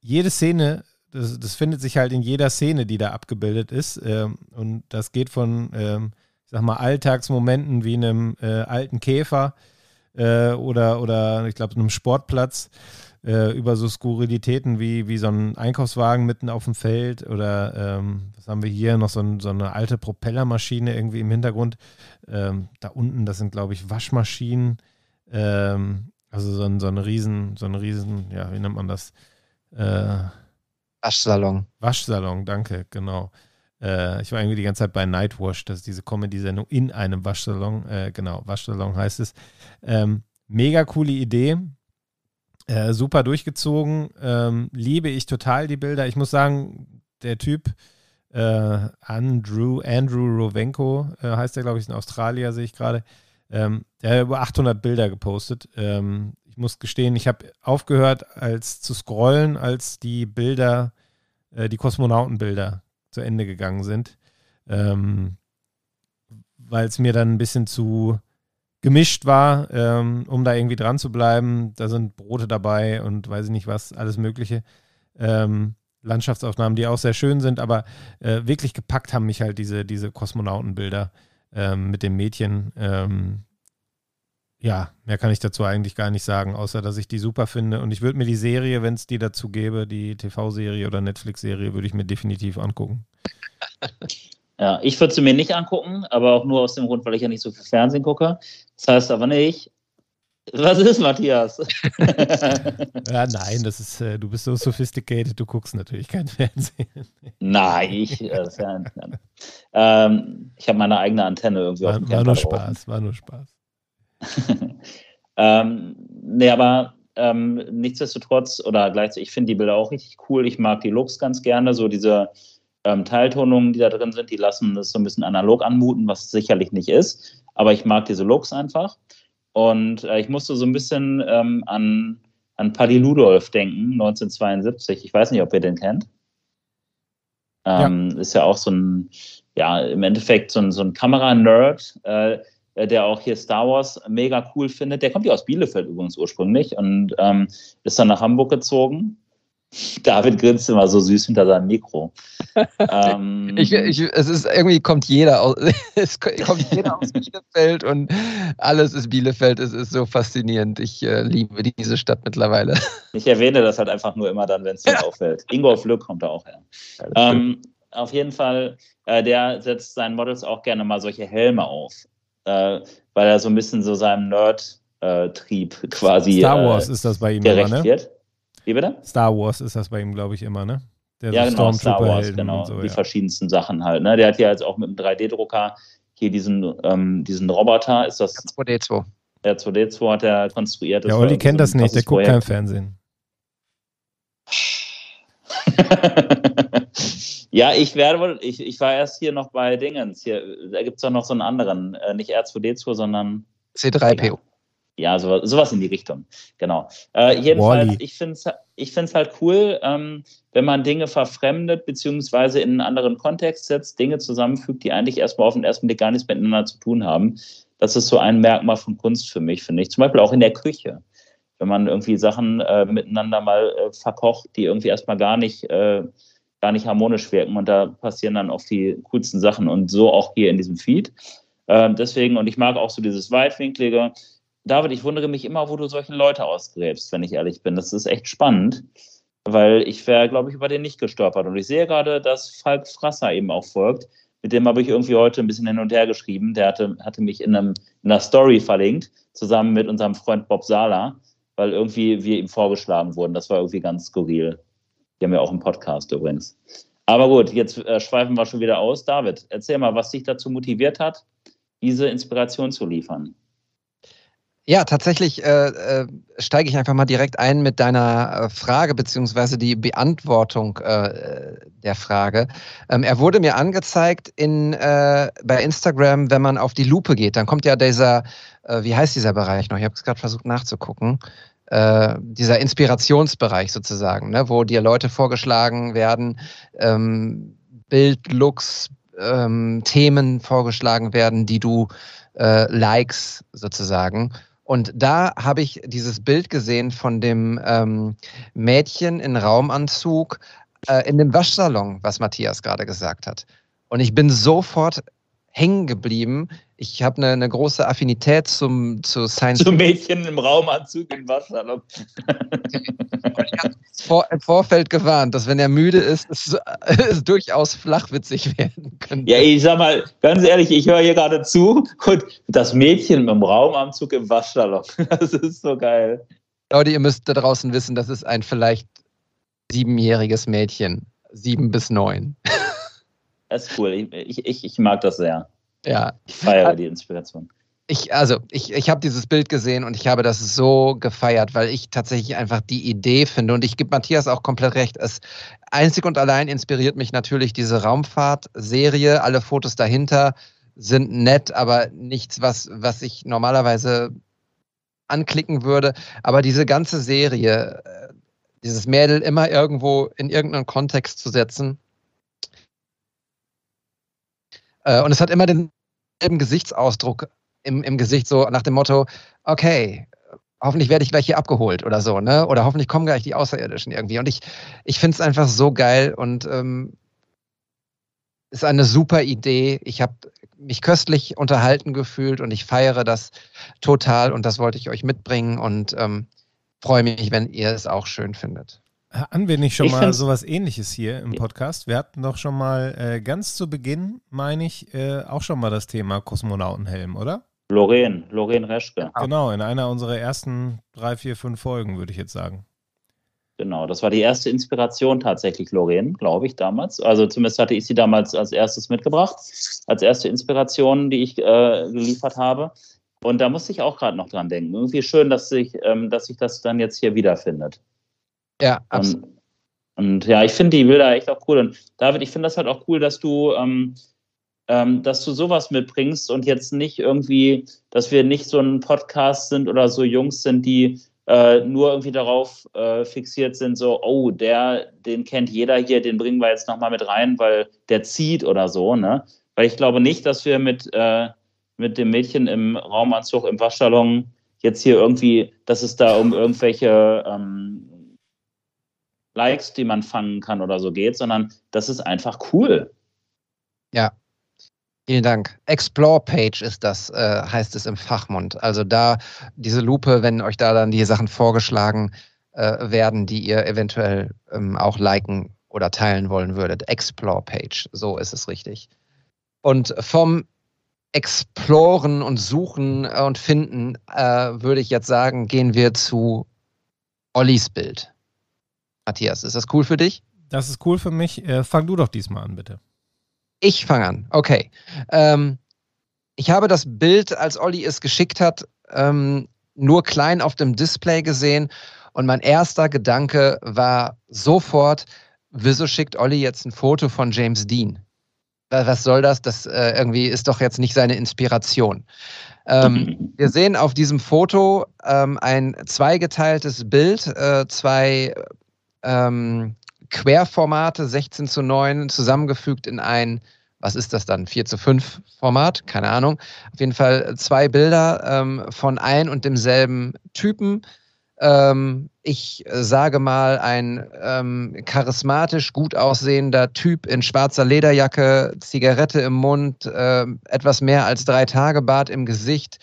jede Szene, das, das, findet sich halt in jeder Szene, die da abgebildet ist. Ähm, und das geht von, ähm, ich sag mal, Alltagsmomenten wie einem äh, alten Käfer oder, oder ich glaube, einem Sportplatz äh, über so Skurrilitäten wie, wie so ein Einkaufswagen mitten auf dem Feld oder ähm, was haben wir hier noch so, ein, so, eine alte Propellermaschine irgendwie im Hintergrund. Ähm, da unten, das sind glaube ich Waschmaschinen. Ähm, also so, ein, so eine riesen, so eine riesen, ja, wie nennt man das? Äh, Waschsalon. Waschsalon, danke, genau. Äh, ich war irgendwie die ganze Zeit bei Nightwash, das ist diese Comedy-Sendung in einem Waschsalon. Äh, genau, Waschsalon heißt es. Ähm, mega coole Idee. Äh, super durchgezogen. Ähm, liebe ich total die Bilder. Ich muss sagen, der Typ, äh, Andrew, Andrew Rovenko äh, heißt der, glaube ich, ist ein Australier, sehe ich gerade. Ähm, der hat über 800 Bilder gepostet. Ähm, ich muss gestehen, ich habe aufgehört, als zu scrollen, als die Bilder, äh, die Kosmonautenbilder zu Ende gegangen sind. Ähm, weil es mir dann ein bisschen zu gemischt war, ähm, um da irgendwie dran zu bleiben. Da sind Brote dabei und weiß ich nicht was, alles Mögliche. Ähm, Landschaftsaufnahmen, die auch sehr schön sind, aber äh, wirklich gepackt haben mich halt diese, diese Kosmonautenbilder ähm, mit dem Mädchen. Ähm, ja, mehr kann ich dazu eigentlich gar nicht sagen, außer dass ich die super finde. Und ich würde mir die Serie, wenn es die dazu gäbe, die TV-Serie oder Netflix-Serie, würde ich mir definitiv angucken. Ja, ich würde sie mir nicht angucken, aber auch nur aus dem Grund, weil ich ja nicht so viel Fernsehen gucke. Das heißt aber nicht. Was ist, Matthias? ja, nein, das ist, äh, du bist so sophisticated, du guckst natürlich kein Fernsehen. nein, ich, äh, ähm, ich habe meine eigene Antenne irgendwie war, auf dem War nur Spaß, war nur Spaß. ähm, nee, aber ähm, nichtsdestotrotz, oder gleichzeitig, ich finde die Bilder auch richtig cool. Ich mag die Looks ganz gerne, so diese ähm, Teiltonungen, die da drin sind, die lassen es so ein bisschen analog anmuten, was es sicherlich nicht ist. Aber ich mag diese Looks einfach. Und äh, ich musste so ein bisschen ähm, an, an Paddy Ludolf denken, 1972. Ich weiß nicht, ob ihr den kennt. Ähm, ja. Ist ja auch so ein, ja, im Endeffekt so ein, so ein Kamera-Nerd, äh, der auch hier Star Wars mega cool findet. Der kommt ja aus Bielefeld übrigens ursprünglich und ähm, ist dann nach Hamburg gezogen David grinst immer so süß hinter seinem Mikro. ähm, ich, ich, es ist irgendwie kommt jeder aus, es kommt jeder aus Bielefeld und alles ist Bielefeld. Es ist so faszinierend. Ich äh, liebe diese Stadt mittlerweile. Ich erwähne das halt einfach nur immer dann, wenn es mir ja. auffällt. Ingolf Lück kommt da auch her. Ja, ähm, auf jeden Fall, äh, der setzt seinen Models auch gerne mal solche Helme auf, äh, weil er so ein bisschen so seinem Nerd-Trieb quasi Star Wars äh, ist das bei ihm gerecht immer, ne? wird. Wie bitte? Star Wars ist das bei ihm, glaube ich, immer, ne? Der ja, genau, Star Wars, genau. So, die ja. verschiedensten Sachen halt. Ne? Der hat hier jetzt auch mit einem 3D-Drucker hier diesen, ähm, diesen Roboter. Ist das? 2D2. Der 2D2 hat er konstruiert. Der Olli kennt das nicht, der guckt Projekt. kein Fernsehen. ja, ich werde ich, ich war erst hier noch bei Dingens. Hier, da gibt es doch noch so einen anderen, äh, nicht R2D2, sondern C3PO. Ja, so, sowas in die Richtung. Genau. Äh, jedenfalls, Wally. ich finde es ich find's halt cool, ähm, wenn man Dinge verfremdet, beziehungsweise in einen anderen Kontext setzt, Dinge zusammenfügt, die eigentlich erstmal auf den ersten Blick gar nichts miteinander zu tun haben. Das ist so ein Merkmal von Kunst für mich, finde ich. Zum Beispiel auch in der Küche. Wenn man irgendwie Sachen äh, miteinander mal äh, verkocht, die irgendwie erstmal gar nicht, äh, gar nicht harmonisch wirken. Und da passieren dann auch die coolsten Sachen. Und so auch hier in diesem Feed. Ähm, deswegen, und ich mag auch so dieses Weitwinklige David, ich wundere mich immer, wo du solche Leute ausgräbst, wenn ich ehrlich bin. Das ist echt spannend, weil ich wäre, glaube ich, über den nicht gestolpert. Und ich sehe gerade, dass Falk Frasser eben auch folgt. Mit dem habe ich irgendwie heute ein bisschen hin und her geschrieben. Der hatte, hatte mich in, einem, in einer Story verlinkt, zusammen mit unserem Freund Bob Sala, weil irgendwie wir ihm vorgeschlagen wurden. Das war irgendwie ganz skurril. Die haben ja auch einen Podcast übrigens. Aber gut, jetzt äh, schweifen wir schon wieder aus. David, erzähl mal, was dich dazu motiviert hat, diese Inspiration zu liefern. Ja, tatsächlich äh, äh, steige ich einfach mal direkt ein mit deiner äh, Frage beziehungsweise die Beantwortung äh, der Frage. Ähm, er wurde mir angezeigt in, äh, bei Instagram, wenn man auf die Lupe geht, dann kommt ja dieser, äh, wie heißt dieser Bereich noch? Ich habe es gerade versucht nachzugucken. dieser Inspirationsbereich sozusagen, ne, wo dir Leute vorgeschlagen werden, ähm, Bild, Looks, ähm, Themen vorgeschlagen werden, die du likes sozusagen. Und da habe ich dieses Bild gesehen von dem ähm, Mädchen in Raumanzug äh, in dem Waschsalon, was Matthias gerade gesagt hat. Und ich bin sofort hängen geblieben. Ich habe eine, eine, große Affinität zum zu Science Zum Mädchen im Raumanzug im Wassersalon. ich habe vor, im Vorfeld gewarnt, dass wenn er müde ist, es, es durchaus flachwitzig werden könnte. Ja, ich sag mal, ganz ehrlich, ich höre hier gerade zu und das Mädchen im Raumanzug im Waschsalon. Das ist so geil. Leute, ihr müsst da draußen wissen, das ist ein vielleicht siebenjähriges Mädchen. Sieben bis neun. Das ist cool. Ich, ich, ich mag das sehr. Ja. Ich feiere die Inspiration. Ich, also, ich, ich habe dieses Bild gesehen und ich habe das so gefeiert, weil ich tatsächlich einfach die Idee finde und ich gebe Matthias auch komplett recht. Es einzig und allein inspiriert mich natürlich diese Raumfahrt-Serie. Alle Fotos dahinter sind nett, aber nichts, was, was ich normalerweise anklicken würde. Aber diese ganze Serie, äh, dieses Mädel immer irgendwo in irgendeinen Kontext zu setzen, äh, und es hat immer denselben Gesichtsausdruck im, im Gesicht, so nach dem Motto, okay, hoffentlich werde ich gleich hier abgeholt oder so, ne? Oder hoffentlich kommen gleich die Außerirdischen irgendwie. Und ich, ich finde es einfach so geil und ähm, ist eine super Idee. Ich habe mich köstlich unterhalten gefühlt und ich feiere das total und das wollte ich euch mitbringen und ähm, freue mich, wenn ihr es auch schön findet. Wir nicht schon ich mal sowas ähnliches hier im Podcast? Wir hatten doch schon mal äh, ganz zu Beginn, meine ich, äh, auch schon mal das Thema Kosmonautenhelm, oder? Lorraine, Lorraine Reschke. Genau, in einer unserer ersten drei, vier, fünf Folgen, würde ich jetzt sagen. Genau, das war die erste Inspiration tatsächlich, Lorraine, glaube ich, damals. Also zumindest hatte ich sie damals als erstes mitgebracht, als erste Inspiration, die ich äh, geliefert habe. Und da musste ich auch gerade noch dran denken. Irgendwie schön, dass sich, ähm, dass sich das dann jetzt hier wiederfindet. Ja, absolut. Und, und ja, ich finde die Bilder echt auch cool. Und David, ich finde das halt auch cool, dass du, ähm, ähm, dass du sowas mitbringst und jetzt nicht irgendwie, dass wir nicht so ein Podcast sind oder so Jungs sind, die äh, nur irgendwie darauf äh, fixiert sind, so, oh, der, den kennt jeder hier, den bringen wir jetzt nochmal mit rein, weil der zieht oder so, ne? Weil ich glaube nicht, dass wir mit, äh, mit dem Mädchen im Raumanzug im Waschsalon jetzt hier irgendwie, dass es da um irgendwelche ähm, Likes, die man fangen kann oder so geht, sondern das ist einfach cool. Ja, Vielen Dank. Explore Page ist das, äh, heißt es im Fachmund. Also da diese Lupe, wenn euch da dann die Sachen vorgeschlagen äh, werden, die ihr eventuell ähm, auch liken oder teilen wollen würdet. Explore Page, so ist es richtig. Und vom Exploren und Suchen und Finden äh, würde ich jetzt sagen, gehen wir zu Ollis Bild. Matthias, ist das cool für dich? Das ist cool für mich. Äh, fang du doch diesmal an, bitte. Ich fange an. Okay. Ähm, ich habe das Bild, als Olli es geschickt hat, ähm, nur klein auf dem Display gesehen und mein erster Gedanke war sofort, wieso schickt Olli jetzt ein Foto von James Dean? Was soll das? Das äh, irgendwie ist doch jetzt nicht seine Inspiration. Ähm, wir sehen auf diesem Foto ähm, ein zweigeteiltes Bild, äh, zwei ähm, Querformate 16 zu 9 zusammengefügt in ein, was ist das dann, 4 zu 5 Format? Keine Ahnung. Auf jeden Fall zwei Bilder ähm, von ein und demselben Typen. Ähm, ich sage mal, ein ähm, charismatisch gut aussehender Typ in schwarzer Lederjacke, Zigarette im Mund, äh, etwas mehr als drei Tage Bart im Gesicht,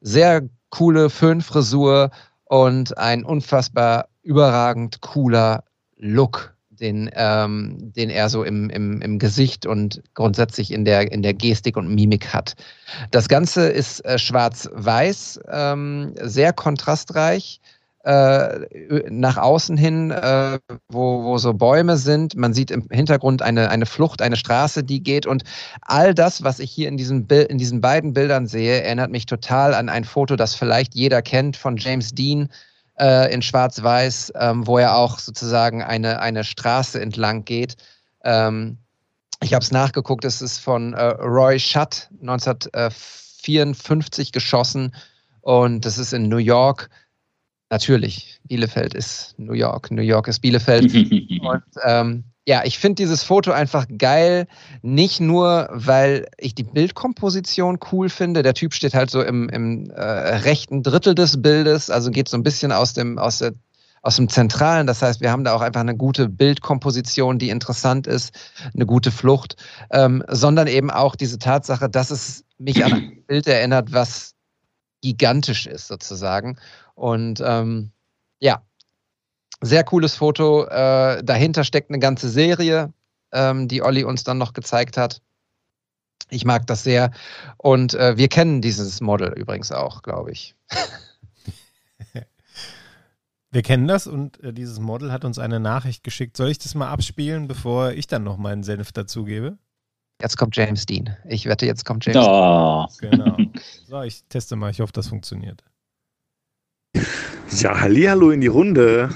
sehr coole Föhnfrisur und ein unfassbar überragend cooler Look den, ähm, den er so im, im, im Gesicht und grundsätzlich in der, in der Gestik und Mimik hat. Das Ganze ist äh, schwarz-weiß, ähm, sehr kontrastreich. Äh, nach außen hin, äh, wo, wo so Bäume sind. Man sieht im Hintergrund eine, eine Flucht, eine Straße, die geht. Und all das, was ich hier in diesen, in diesen beiden Bildern sehe, erinnert mich total an ein Foto, das vielleicht jeder kennt von James Dean äh, in Schwarz-Weiß, ähm, wo er auch sozusagen eine, eine Straße entlang geht. Ähm, ich habe es nachgeguckt, es ist von äh, Roy Schutt 1954 geschossen und das ist in New York. Natürlich, Bielefeld ist New York, New York ist Bielefeld. und ähm, ja, ich finde dieses Foto einfach geil. Nicht nur, weil ich die Bildkomposition cool finde. Der Typ steht halt so im, im äh, rechten Drittel des Bildes, also geht so ein bisschen aus dem, aus, der, aus dem Zentralen. Das heißt, wir haben da auch einfach eine gute Bildkomposition, die interessant ist, eine gute Flucht, ähm, sondern eben auch diese Tatsache, dass es mich an ein Bild erinnert, was gigantisch ist sozusagen. Und ähm, ja, sehr cooles Foto. Äh, dahinter steckt eine ganze Serie, ähm, die Olli uns dann noch gezeigt hat. Ich mag das sehr. Und äh, wir kennen dieses Model übrigens auch, glaube ich. Wir kennen das und äh, dieses Model hat uns eine Nachricht geschickt. Soll ich das mal abspielen, bevor ich dann noch meinen Senf dazugebe? Jetzt kommt James Dean. Ich wette, jetzt kommt James oh. Dean. Genau. So, ich teste mal. Ich hoffe, das funktioniert. Ja, hallo in die Runde.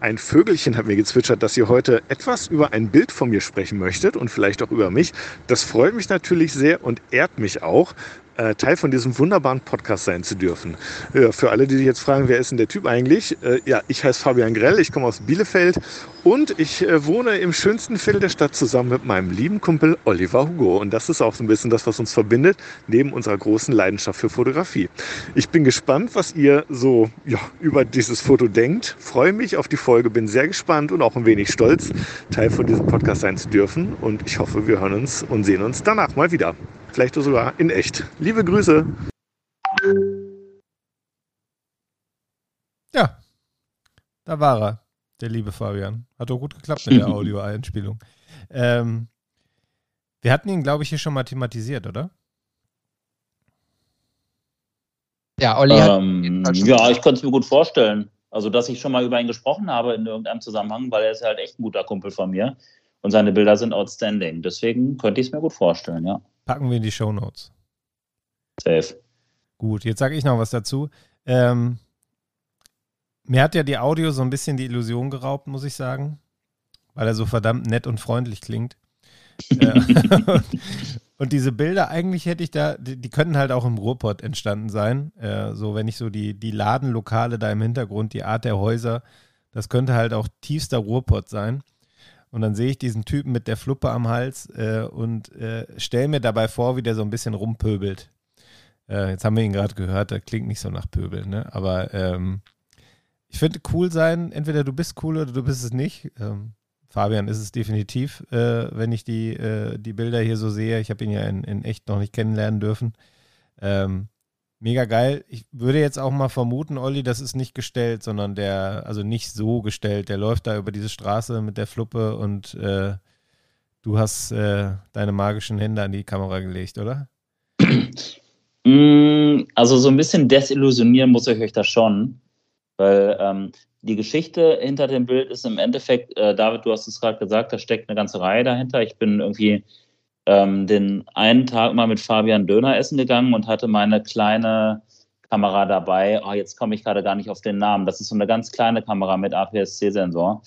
Ein Vögelchen hat mir gezwitschert, dass ihr heute etwas über ein Bild von mir sprechen möchtet und vielleicht auch über mich. Das freut mich natürlich sehr und ehrt mich auch äh, Teil von diesem wunderbaren Podcast sein zu dürfen. Ja, für alle, die sich jetzt fragen, wer ist denn der Typ eigentlich? Äh, ja, ich heiße Fabian Grell, ich komme aus Bielefeld und ich äh, wohne im schönsten Viertel der Stadt zusammen mit meinem lieben Kumpel Oliver Hugo. Und das ist auch so ein bisschen das, was uns verbindet, neben unserer großen Leidenschaft für Fotografie. Ich bin gespannt, was ihr so ja, über dieses Foto denkt. Freue mich auf die Folge, bin sehr gespannt und auch ein wenig stolz, Teil von diesem Podcast sein zu dürfen. Und ich hoffe, wir hören uns und sehen uns danach mal wieder vielleicht sogar in echt. Liebe Grüße. Ja, da war er, der liebe Fabian. Hat doch gut geklappt mit der Audio-Einspielung. Ähm, wir hatten ihn, glaube ich, hier schon mal thematisiert, oder? Ja, Olli ähm, Ja, ich könnte es mir gut vorstellen. Also, dass ich schon mal über ihn gesprochen habe in irgendeinem Zusammenhang, weil er ist halt echt ein guter Kumpel von mir und seine Bilder sind outstanding. Deswegen könnte ich es mir gut vorstellen, ja. Packen wir in die Show Notes. Safe. Gut, jetzt sage ich noch was dazu. Ähm, mir hat ja die Audio so ein bisschen die Illusion geraubt, muss ich sagen, weil er so verdammt nett und freundlich klingt. Äh, und diese Bilder, eigentlich hätte ich da, die, die könnten halt auch im Ruhrpott entstanden sein. Äh, so, wenn ich so die, die Ladenlokale da im Hintergrund, die Art der Häuser, das könnte halt auch tiefster Ruhrpott sein. Und dann sehe ich diesen Typen mit der Fluppe am Hals äh, und äh, stelle mir dabei vor, wie der so ein bisschen rumpöbelt. Äh, jetzt haben wir ihn gerade gehört, der klingt nicht so nach Pöbel, ne? Aber ähm, ich finde cool sein, entweder du bist cool oder du bist es nicht. Ähm, Fabian ist es definitiv, äh, wenn ich die, äh, die Bilder hier so sehe. Ich habe ihn ja in, in echt noch nicht kennenlernen dürfen. Ähm, mega geil. Ich würde jetzt auch mal vermuten, Olli, das ist nicht gestellt, sondern der, also nicht so gestellt. Der läuft da über diese Straße mit der Fluppe und äh, du hast äh, deine magischen Hände an die Kamera gelegt, oder? Mm, also so ein bisschen desillusionieren muss ich euch das schon, weil ähm, die Geschichte hinter dem Bild ist im Endeffekt, äh, David, du hast es gerade gesagt, da steckt eine ganze Reihe dahinter. Ich bin irgendwie ähm, den einen Tag mal mit Fabian Döner essen gegangen und hatte meine kleine Kamera dabei. Oh, jetzt komme ich gerade gar nicht auf den Namen. Das ist so eine ganz kleine Kamera mit APS-C-Sensor.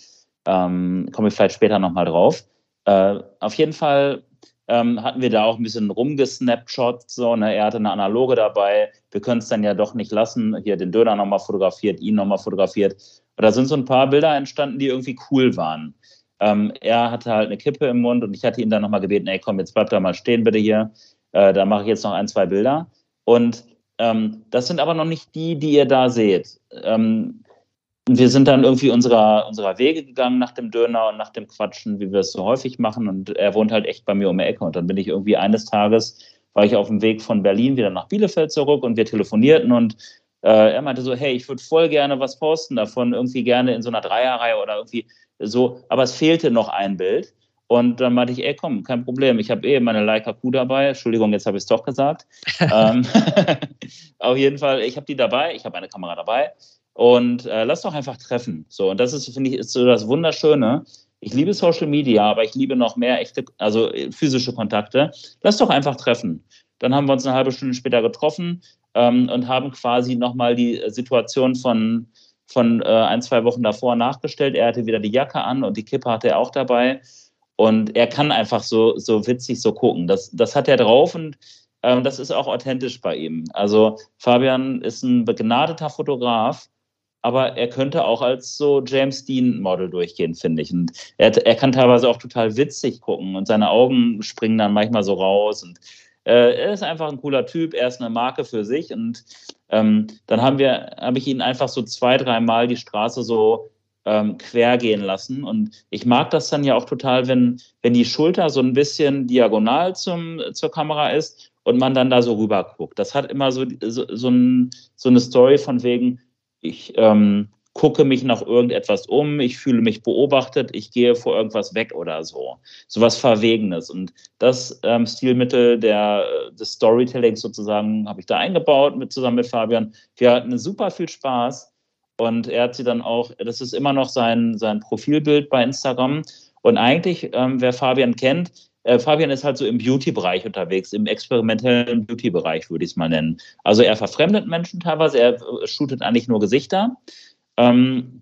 Ähm, komme ich vielleicht später nochmal drauf. Äh, auf jeden Fall ähm, hatten wir da auch ein bisschen rumgesnapshot. So, ne? Er hatte eine analoge dabei. Wir können es dann ja doch nicht lassen. Hier den Döner nochmal fotografiert, ihn nochmal fotografiert. Und da sind so ein paar Bilder entstanden, die irgendwie cool waren. Ähm, er hatte halt eine Kippe im Mund und ich hatte ihn dann nochmal gebeten, ey komm, jetzt bleib da mal stehen bitte hier. Äh, da mache ich jetzt noch ein, zwei Bilder. Und ähm, das sind aber noch nicht die, die ihr da seht. Ähm, wir sind dann irgendwie unserer, unserer Wege gegangen nach dem Döner und nach dem Quatschen, wie wir es so häufig machen. Und er wohnt halt echt bei mir um die Ecke. Und dann bin ich irgendwie eines Tages, war ich auf dem Weg von Berlin wieder nach Bielefeld zurück und wir telefonierten und äh, er meinte so, hey, ich würde voll gerne was posten davon, irgendwie gerne in so einer Dreierreihe oder irgendwie so, aber es fehlte noch ein Bild. Und dann meinte ich, ey, komm, kein Problem. Ich habe eh meine Leica Q dabei. Entschuldigung, jetzt habe ich es doch gesagt. ähm, auf jeden Fall, ich habe die dabei, ich habe eine Kamera dabei. Und äh, lass doch einfach treffen. So, und das ist, finde ich, ist so das Wunderschöne. Ich liebe Social Media, aber ich liebe noch mehr echte, also äh, physische Kontakte. Lass doch einfach treffen. Dann haben wir uns eine halbe Stunde später getroffen ähm, und haben quasi nochmal die Situation von, von äh, ein, zwei Wochen davor nachgestellt. Er hatte wieder die Jacke an und die Kippe hatte er auch dabei. Und er kann einfach so, so witzig so gucken. Das, das hat er drauf und ähm, das ist auch authentisch bei ihm. Also Fabian ist ein begnadeter Fotograf, aber er könnte auch als so James Dean-Model durchgehen, finde ich. Und er, er kann teilweise auch total witzig gucken und seine Augen springen dann manchmal so raus. Und äh, er ist einfach ein cooler Typ, er ist eine Marke für sich. Und ähm, dann haben wir, habe ich ihn einfach so zwei, dreimal die Straße so ähm, quer gehen lassen. Und ich mag das dann ja auch total, wenn, wenn die Schulter so ein bisschen diagonal zum, zur Kamera ist und man dann da so rüber guckt. Das hat immer so, so, so, ein, so eine Story von wegen, ich ähm, gucke mich nach irgendetwas um, ich fühle mich beobachtet, ich gehe vor irgendwas weg oder so. So was Verwegenes. Und das ähm, Stilmittel der, des Storytellings sozusagen habe ich da eingebaut mit, zusammen mit Fabian. Wir hatten super viel Spaß und er hat sie dann auch, das ist immer noch sein, sein Profilbild bei Instagram. Und eigentlich, ähm, wer Fabian kennt, äh, Fabian ist halt so im Beauty-Bereich unterwegs, im experimentellen Beauty-Bereich, würde ich es mal nennen. Also er verfremdet Menschen teilweise, er äh, shootet eigentlich nur Gesichter. Ähm,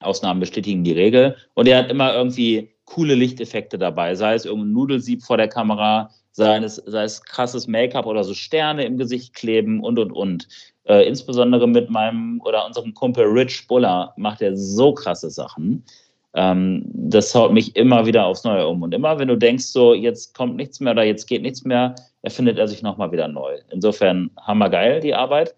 Ausnahmen bestätigen die Regel. Und er hat immer irgendwie coole Lichteffekte dabei, sei es irgendein Nudelsieb vor der Kamera, sei es, sei es krasses Make-up oder so Sterne im Gesicht kleben und, und, und. Äh, insbesondere mit meinem oder unserem Kumpel Rich Buller macht er so krasse Sachen. Ähm, das haut mich immer wieder aufs Neue um. Und immer, wenn du denkst, so jetzt kommt nichts mehr oder jetzt geht nichts mehr, erfindet er sich nochmal wieder neu. Insofern hammergeil, die Arbeit.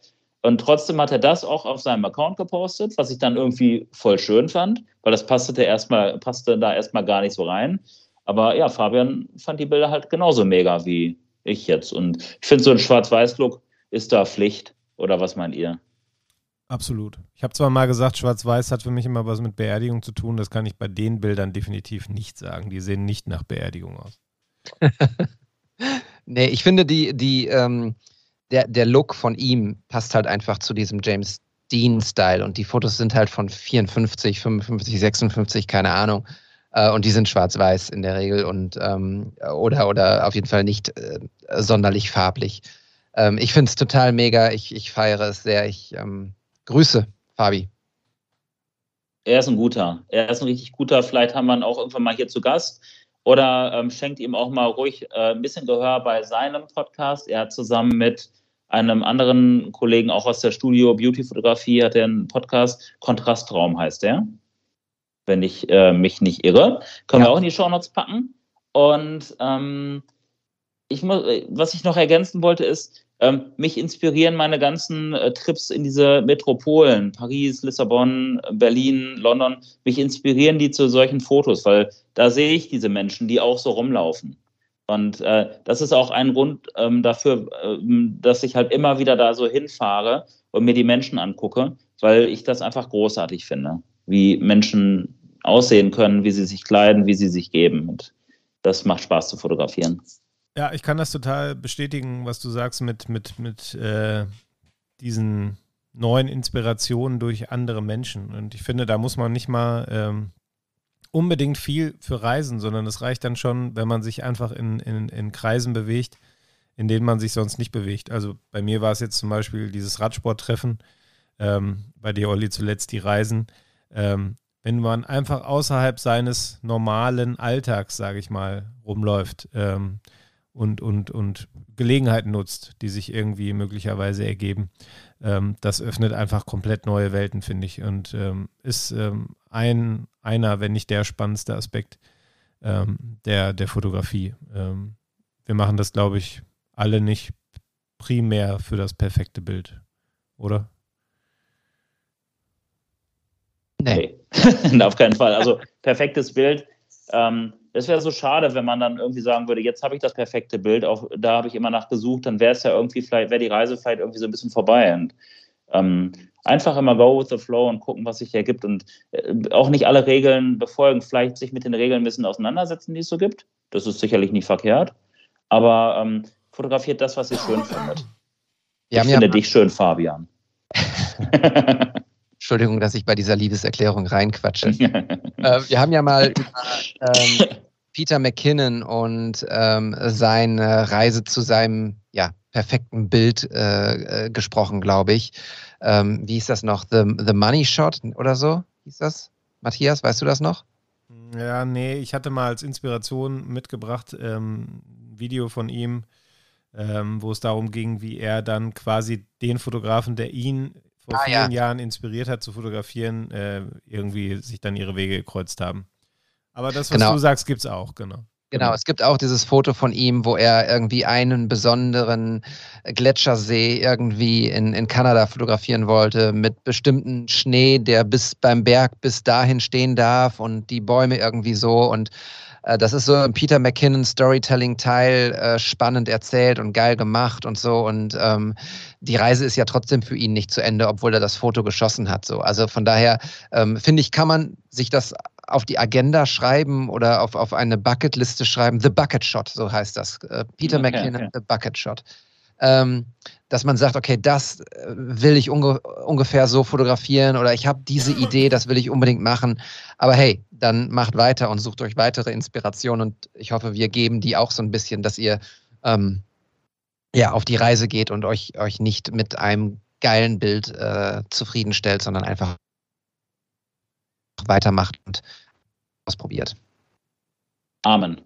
Und trotzdem hat er das auch auf seinem Account gepostet, was ich dann irgendwie voll schön fand, weil das passte, erstmal, passte da erstmal gar nicht so rein. Aber ja, Fabian fand die Bilder halt genauso mega wie ich jetzt. Und ich finde, so ein Schwarz-Weiß-Look ist da Pflicht. Oder was meint ihr? Absolut. Ich habe zwar mal gesagt, Schwarz-Weiß hat für mich immer was mit Beerdigung zu tun. Das kann ich bei den Bildern definitiv nicht sagen. Die sehen nicht nach Beerdigung aus. nee, ich finde, die, die, ähm, der, der Look von ihm passt halt einfach zu diesem James Dean-Style. Und die Fotos sind halt von 54, 55, 56, keine Ahnung. Äh, und die sind schwarz-weiß in der Regel und ähm, oder, oder auf jeden Fall nicht äh, sonderlich farblich. Ähm, ich finde es total mega. Ich, ich feiere es sehr. Ich ähm, Grüße, Fabi. Er ist ein guter. Er ist ein richtig guter. Vielleicht haben wir ihn auch irgendwann mal hier zu Gast. Oder ähm, schenkt ihm auch mal ruhig äh, ein bisschen Gehör bei seinem Podcast. Er hat zusammen mit einem anderen Kollegen auch aus der Studio Beauty Fotografie hat er einen Podcast. Kontrastraum heißt er. Wenn ich äh, mich nicht irre. Können ja. wir auch in die Show Notes packen. Und ähm, ich muss, was ich noch ergänzen wollte, ist, ähm, mich inspirieren meine ganzen äh, Trips in diese Metropolen, Paris, Lissabon, Berlin, London, mich inspirieren die zu solchen Fotos, weil da sehe ich diese Menschen, die auch so rumlaufen. Und äh, das ist auch ein Grund ähm, dafür, ähm, dass ich halt immer wieder da so hinfahre und mir die Menschen angucke, weil ich das einfach großartig finde, wie Menschen aussehen können, wie sie sich kleiden, wie sie sich geben. Und das macht Spaß zu fotografieren. Ja, ich kann das total bestätigen, was du sagst mit, mit, mit äh, diesen neuen Inspirationen durch andere Menschen. Und ich finde, da muss man nicht mal ähm, unbedingt viel für reisen, sondern es reicht dann schon, wenn man sich einfach in, in, in Kreisen bewegt, in denen man sich sonst nicht bewegt. Also bei mir war es jetzt zum Beispiel dieses Radsporttreffen, ähm, bei dir, Olli, zuletzt die Reisen. Ähm, wenn man einfach außerhalb seines normalen Alltags, sage ich mal, rumläuft, ähm, und, und, und Gelegenheiten nutzt, die sich irgendwie möglicherweise ergeben. Ähm, das öffnet einfach komplett neue Welten, finde ich. Und ähm, ist ähm, ein, einer, wenn nicht der spannendste Aspekt ähm, der, der Fotografie. Ähm, wir machen das, glaube ich, alle nicht primär für das perfekte Bild, oder? Nee, auf keinen Fall. Also perfektes Bild. Ähm, das wäre so schade, wenn man dann irgendwie sagen würde, jetzt habe ich das perfekte Bild, auch da habe ich immer nachgesucht, dann wäre es ja irgendwie vielleicht, wäre die Reise vielleicht irgendwie so ein bisschen vorbei. Und ähm, einfach immer go with the flow und gucken, was sich ergibt und äh, auch nicht alle Regeln befolgen, vielleicht sich mit den Regeln ein bisschen auseinandersetzen, die es so gibt. Das ist sicherlich nicht verkehrt. Aber ähm, fotografiert das, was ihr schön findet. Wir ich finde ja dich schön, Fabian. Entschuldigung, dass ich bei dieser Liebeserklärung reinquatsche. äh, wir haben ja mal über ähm, Peter McKinnon und ähm, seine Reise zu seinem ja, perfekten Bild äh, äh, gesprochen, glaube ich. Ähm, wie hieß das noch? The, The Money Shot oder so hieß das? Matthias, weißt du das noch? Ja, nee, ich hatte mal als Inspiration mitgebracht ähm, ein Video von ihm, ähm, wo es darum ging, wie er dann quasi den Fotografen, der ihn vor ah, vielen ja. Jahren inspiriert hat zu fotografieren, äh, irgendwie sich dann ihre Wege gekreuzt haben. Aber das, was genau. du sagst, gibt es auch, genau. Genau, es gibt auch dieses Foto von ihm, wo er irgendwie einen besonderen Gletschersee irgendwie in, in Kanada fotografieren wollte, mit bestimmten Schnee, der bis beim Berg bis dahin stehen darf und die Bäume irgendwie so. Und äh, das ist so ein Peter McKinnon Storytelling-Teil, äh, spannend erzählt und geil gemacht und so. Und ähm, die Reise ist ja trotzdem für ihn nicht zu Ende, obwohl er das Foto geschossen hat. So. Also von daher ähm, finde ich, kann man sich das auf die Agenda schreiben oder auf, auf eine Bucketliste schreiben. The Bucket Shot, so heißt das. Äh, Peter okay, McKinnon, okay. The Bucket Shot. Ähm, dass man sagt, okay, das äh, will ich unge ungefähr so fotografieren oder ich habe diese Idee, das will ich unbedingt machen. Aber hey, dann macht weiter und sucht euch weitere Inspirationen und ich hoffe, wir geben die auch so ein bisschen, dass ihr ähm, ja auf die Reise geht und euch, euch nicht mit einem geilen Bild äh, zufriedenstellt, sondern einfach weitermacht und ausprobiert. Amen.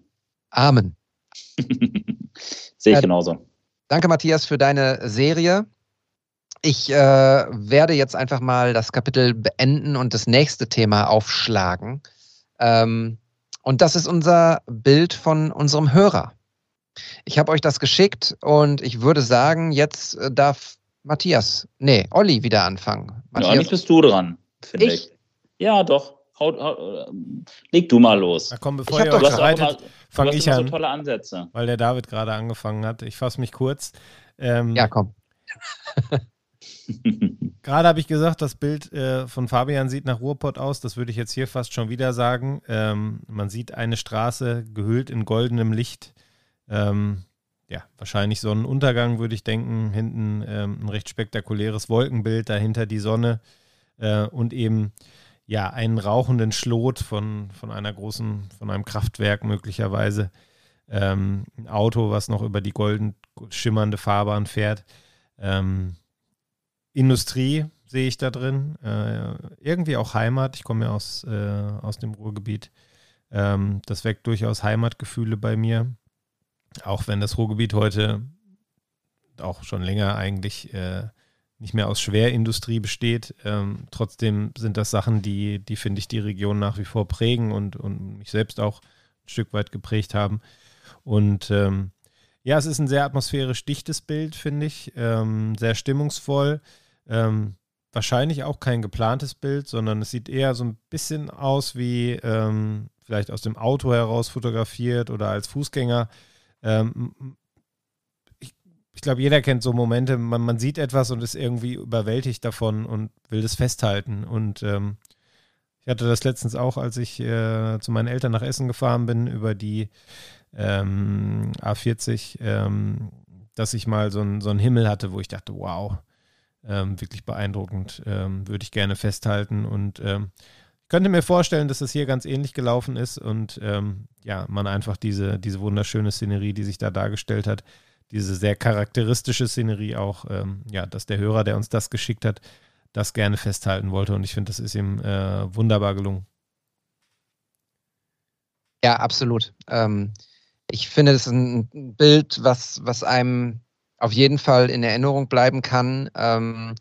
Amen. Sehe ich äh, genauso. Danke, Matthias, für deine Serie. Ich äh, werde jetzt einfach mal das Kapitel beenden und das nächste Thema aufschlagen. Ähm, und das ist unser Bild von unserem Hörer. Ich habe euch das geschickt und ich würde sagen, jetzt äh, darf Matthias, nee, Olli wieder anfangen. Matthias. Ja, eigentlich bist du dran, finde ich? ich. Ja, doch. Haut, haut, leg du mal los. Na komm, bevor ihr euch streitet, fange ich an. So tolle Ansätze. Weil der David gerade angefangen hat. Ich fasse mich kurz. Ähm, ja, komm. Gerade habe ich gesagt, das Bild äh, von Fabian sieht nach Ruhrpott aus. Das würde ich jetzt hier fast schon wieder sagen. Ähm, man sieht eine Straße gehüllt in goldenem Licht. Ähm, ja, wahrscheinlich Sonnenuntergang, würde ich denken. Hinten ähm, ein recht spektakuläres Wolkenbild, dahinter die Sonne äh, und eben ja, einen rauchenden Schlot von, von einer großen, von einem Kraftwerk möglicherweise. Ähm, ein Auto, was noch über die golden schimmernde Fahrbahn fährt. Ähm, Industrie sehe ich da drin. Äh, irgendwie auch Heimat. Ich komme ja aus, äh, aus dem Ruhrgebiet. Ähm, das weckt durchaus Heimatgefühle bei mir. Auch wenn das Ruhrgebiet heute auch schon länger eigentlich äh, nicht mehr aus Schwerindustrie besteht. Ähm, trotzdem sind das Sachen, die, die finde ich, die Region nach wie vor prägen und, und mich selbst auch ein Stück weit geprägt haben. Und ähm, Ja, es ist ein sehr atmosphärisch dichtes Bild, finde ich. Ähm, sehr stimmungsvoll. Ähm, wahrscheinlich auch kein geplantes Bild, sondern es sieht eher so ein bisschen aus wie ähm, vielleicht aus dem Auto heraus fotografiert oder als Fußgänger. Ähm, ich, glaube, jeder kennt so Momente, man, man, sieht etwas und ist irgendwie überwältigt davon und will das festhalten. Und ähm, ich hatte das letztens auch, als ich äh, zu meinen Eltern nach Essen gefahren bin, über die ähm, A40, ähm, dass ich mal so, ein, so einen Himmel hatte, wo ich dachte, wow, ähm, wirklich beeindruckend, ähm, würde ich gerne festhalten. Und ähm, ich könnte mir vorstellen, dass das hier ganz ähnlich gelaufen ist und ja, man einfach diese, diese wunderschöne Szenerie, die sich da dargestellt hat, diese sehr charakteristische Szenerie auch, ja, dass der Hörer, der uns das geschickt hat, das gerne festhalten wollte. Und ich finde, das ist ihm äh, wunderbar gelungen. Ja, absolut. Ähm, ich finde, das ist ein Bild, was, was einem auf jeden Fall in Erinnerung bleiben kann. Ähm,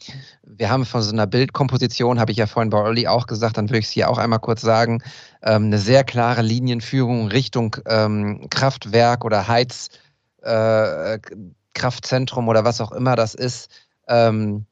wir haben von so einer Bildkomposition, habe ich ja vorhin bei Olli auch gesagt, dann würde ich es hier auch einmal kurz sagen, ähm, eine sehr klare Linienführung Richtung ähm, Kraftwerk oder Heizkraftzentrum äh, oder was auch immer das ist. Ähm,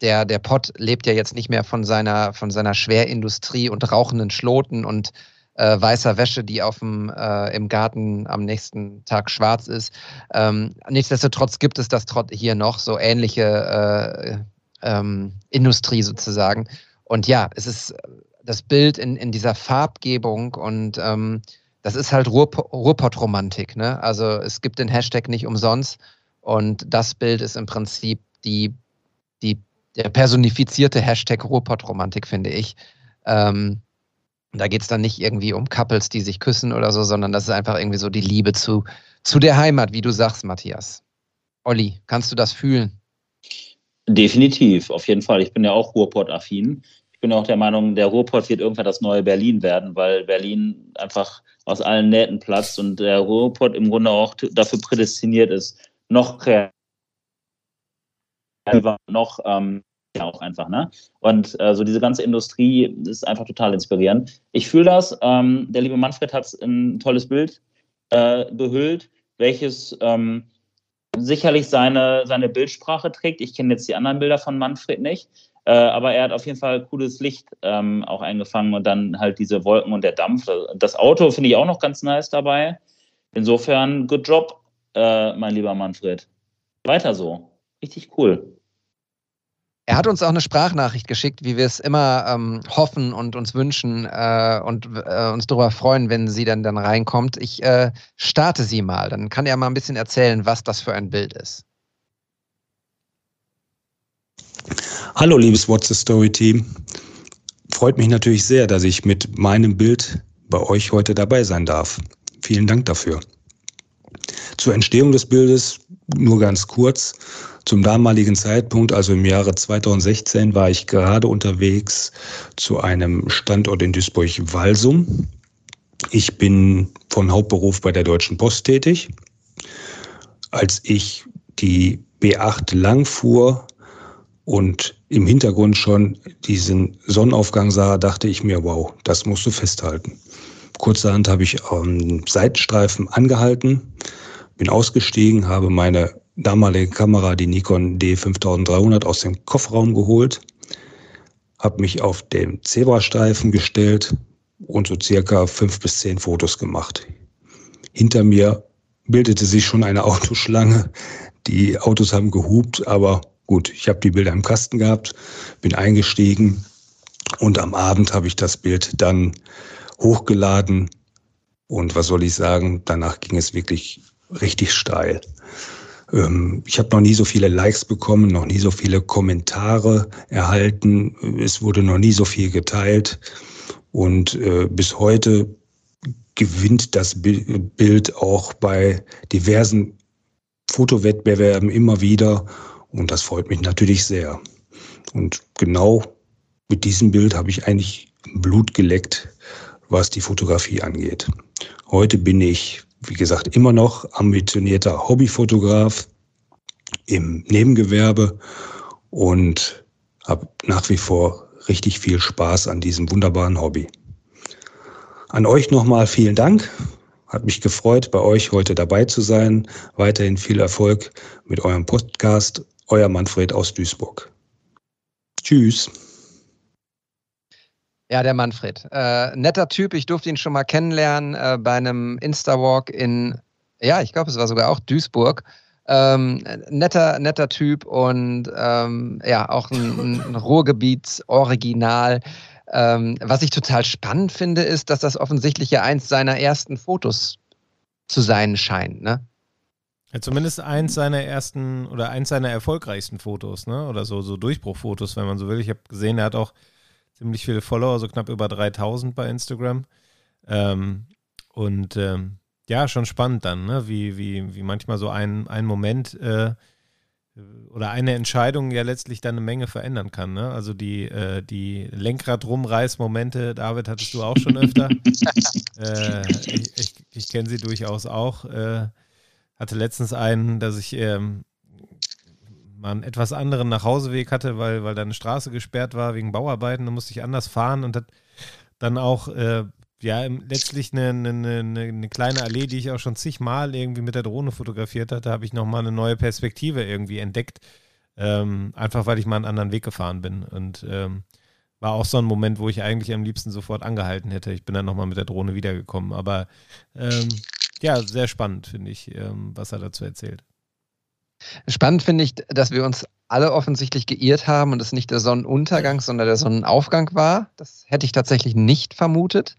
der, der Pott lebt ja jetzt nicht mehr von seiner, von seiner Schwerindustrie und rauchenden Schloten und äh, weißer Wäsche, die auf dem, äh, im Garten am nächsten Tag schwarz ist. Ähm, nichtsdestotrotz gibt es das hier noch, so ähnliche äh, ähm, Industrie sozusagen. Und ja, es ist das Bild in, in dieser Farbgebung und ähm, das ist halt Ruhr, Ruhrpott-Romantik. Ne? Also es gibt den Hashtag nicht umsonst und das Bild ist im Prinzip die, die der personifizierte Hashtag Ruhrpott-Romantik, finde ich. Ähm, da geht es dann nicht irgendwie um Couples, die sich küssen oder so, sondern das ist einfach irgendwie so die Liebe zu, zu der Heimat, wie du sagst, Matthias. Olli, kannst du das fühlen? Definitiv, auf jeden Fall. Ich bin ja auch Ruhrpott-affin. Ich bin auch der Meinung, der Ruhrpott wird irgendwann das neue Berlin werden, weil Berlin einfach aus allen Nähten platzt und der Ruhrpott im Grunde auch dafür prädestiniert ist, noch kreativer noch ähm, ja auch einfach, ne? Und äh, so diese ganze Industrie ist einfach total inspirierend. Ich fühle das. Ähm, der liebe Manfred hat ein tolles Bild äh, behüllt, welches ähm, sicherlich seine, seine Bildsprache trägt. Ich kenne jetzt die anderen Bilder von Manfred nicht. Äh, aber er hat auf jeden Fall cooles Licht ähm, auch eingefangen und dann halt diese Wolken und der Dampf. Das Auto finde ich auch noch ganz nice dabei. Insofern, good job, äh, mein lieber Manfred. Weiter so. Richtig cool. Er hat uns auch eine Sprachnachricht geschickt, wie wir es immer ähm, hoffen und uns wünschen äh, und äh, uns darüber freuen, wenn sie dann, dann reinkommt. Ich äh, starte sie mal, dann kann er mal ein bisschen erzählen, was das für ein Bild ist. Hallo, liebes What's the Story Team. Freut mich natürlich sehr, dass ich mit meinem Bild bei euch heute dabei sein darf. Vielen Dank dafür. Zur Entstehung des Bildes nur ganz kurz. Zum damaligen Zeitpunkt, also im Jahre 2016, war ich gerade unterwegs zu einem Standort in Duisburg-Walsum. Ich bin von Hauptberuf bei der Deutschen Post tätig. Als ich die B8 lang fuhr und im Hintergrund schon diesen Sonnenaufgang sah, dachte ich mir, wow, das musst du festhalten. Kurzerhand habe ich am Seitenstreifen angehalten, bin ausgestiegen, habe meine damalige Kamera, die Nikon D5300, aus dem Kofferraum geholt, habe mich auf den Zebrastreifen gestellt und so circa fünf bis zehn Fotos gemacht. Hinter mir bildete sich schon eine Autoschlange. Die Autos haben gehupt, aber gut, ich habe die Bilder im Kasten gehabt, bin eingestiegen und am Abend habe ich das Bild dann hochgeladen. Und was soll ich sagen, danach ging es wirklich richtig steil. Ähm, ich habe noch nie so viele Likes bekommen, noch nie so viele Kommentare erhalten. Es wurde noch nie so viel geteilt. Und äh, bis heute gewinnt das Bild auch bei diversen Fotowettbewerben immer wieder. Und das freut mich natürlich sehr. Und genau mit diesem Bild habe ich eigentlich Blut geleckt, was die Fotografie angeht. Heute bin ich wie gesagt, immer noch ambitionierter Hobbyfotograf im Nebengewerbe und habe nach wie vor richtig viel Spaß an diesem wunderbaren Hobby. An euch nochmal vielen Dank. Hat mich gefreut, bei euch heute dabei zu sein. Weiterhin viel Erfolg mit eurem Podcast. Euer Manfred aus Duisburg. Tschüss. Ja, der Manfred. Äh, netter Typ, ich durfte ihn schon mal kennenlernen äh, bei einem Insta-Walk in, ja, ich glaube, es war sogar auch Duisburg. Ähm, netter, netter Typ und ähm, ja, auch ein, ein Ruhrgebiets-Original. Ähm, was ich total spannend finde, ist, dass das offensichtlich ja eins seiner ersten Fotos zu sein scheint, ne? Ja, zumindest eins seiner ersten oder eins seiner erfolgreichsten Fotos, ne? Oder so, so Durchbruchfotos, wenn man so will. Ich habe gesehen, er hat auch ziemlich viele Follower, so knapp über 3000 bei Instagram. Ähm, und ähm, ja, schon spannend dann, ne? wie, wie, wie manchmal so ein, ein Moment äh, oder eine Entscheidung ja letztlich dann eine Menge verändern kann. Ne? Also die, äh, die Lenkrad-Rumreiß-Momente, David, hattest du auch schon öfter. äh, ich ich, ich kenne sie durchaus auch. Äh, hatte letztens einen, dass ich ähm, mal einen etwas anderen Nachhauseweg hatte, weil, weil da eine Straße gesperrt war wegen Bauarbeiten. Da musste ich anders fahren und hat dann auch äh, ja letztlich eine, eine, eine, eine, kleine Allee, die ich auch schon zigmal irgendwie mit der Drohne fotografiert hatte, habe ich nochmal eine neue Perspektive irgendwie entdeckt. Ähm, einfach weil ich mal einen anderen Weg gefahren bin. Und ähm, war auch so ein Moment, wo ich eigentlich am liebsten sofort angehalten hätte. Ich bin dann nochmal mit der Drohne wiedergekommen. Aber ähm, ja, sehr spannend, finde ich, ähm, was er dazu erzählt. Spannend finde ich, dass wir uns alle offensichtlich geirrt haben und es nicht der Sonnenuntergang, sondern der Sonnenaufgang war. Das hätte ich tatsächlich nicht vermutet.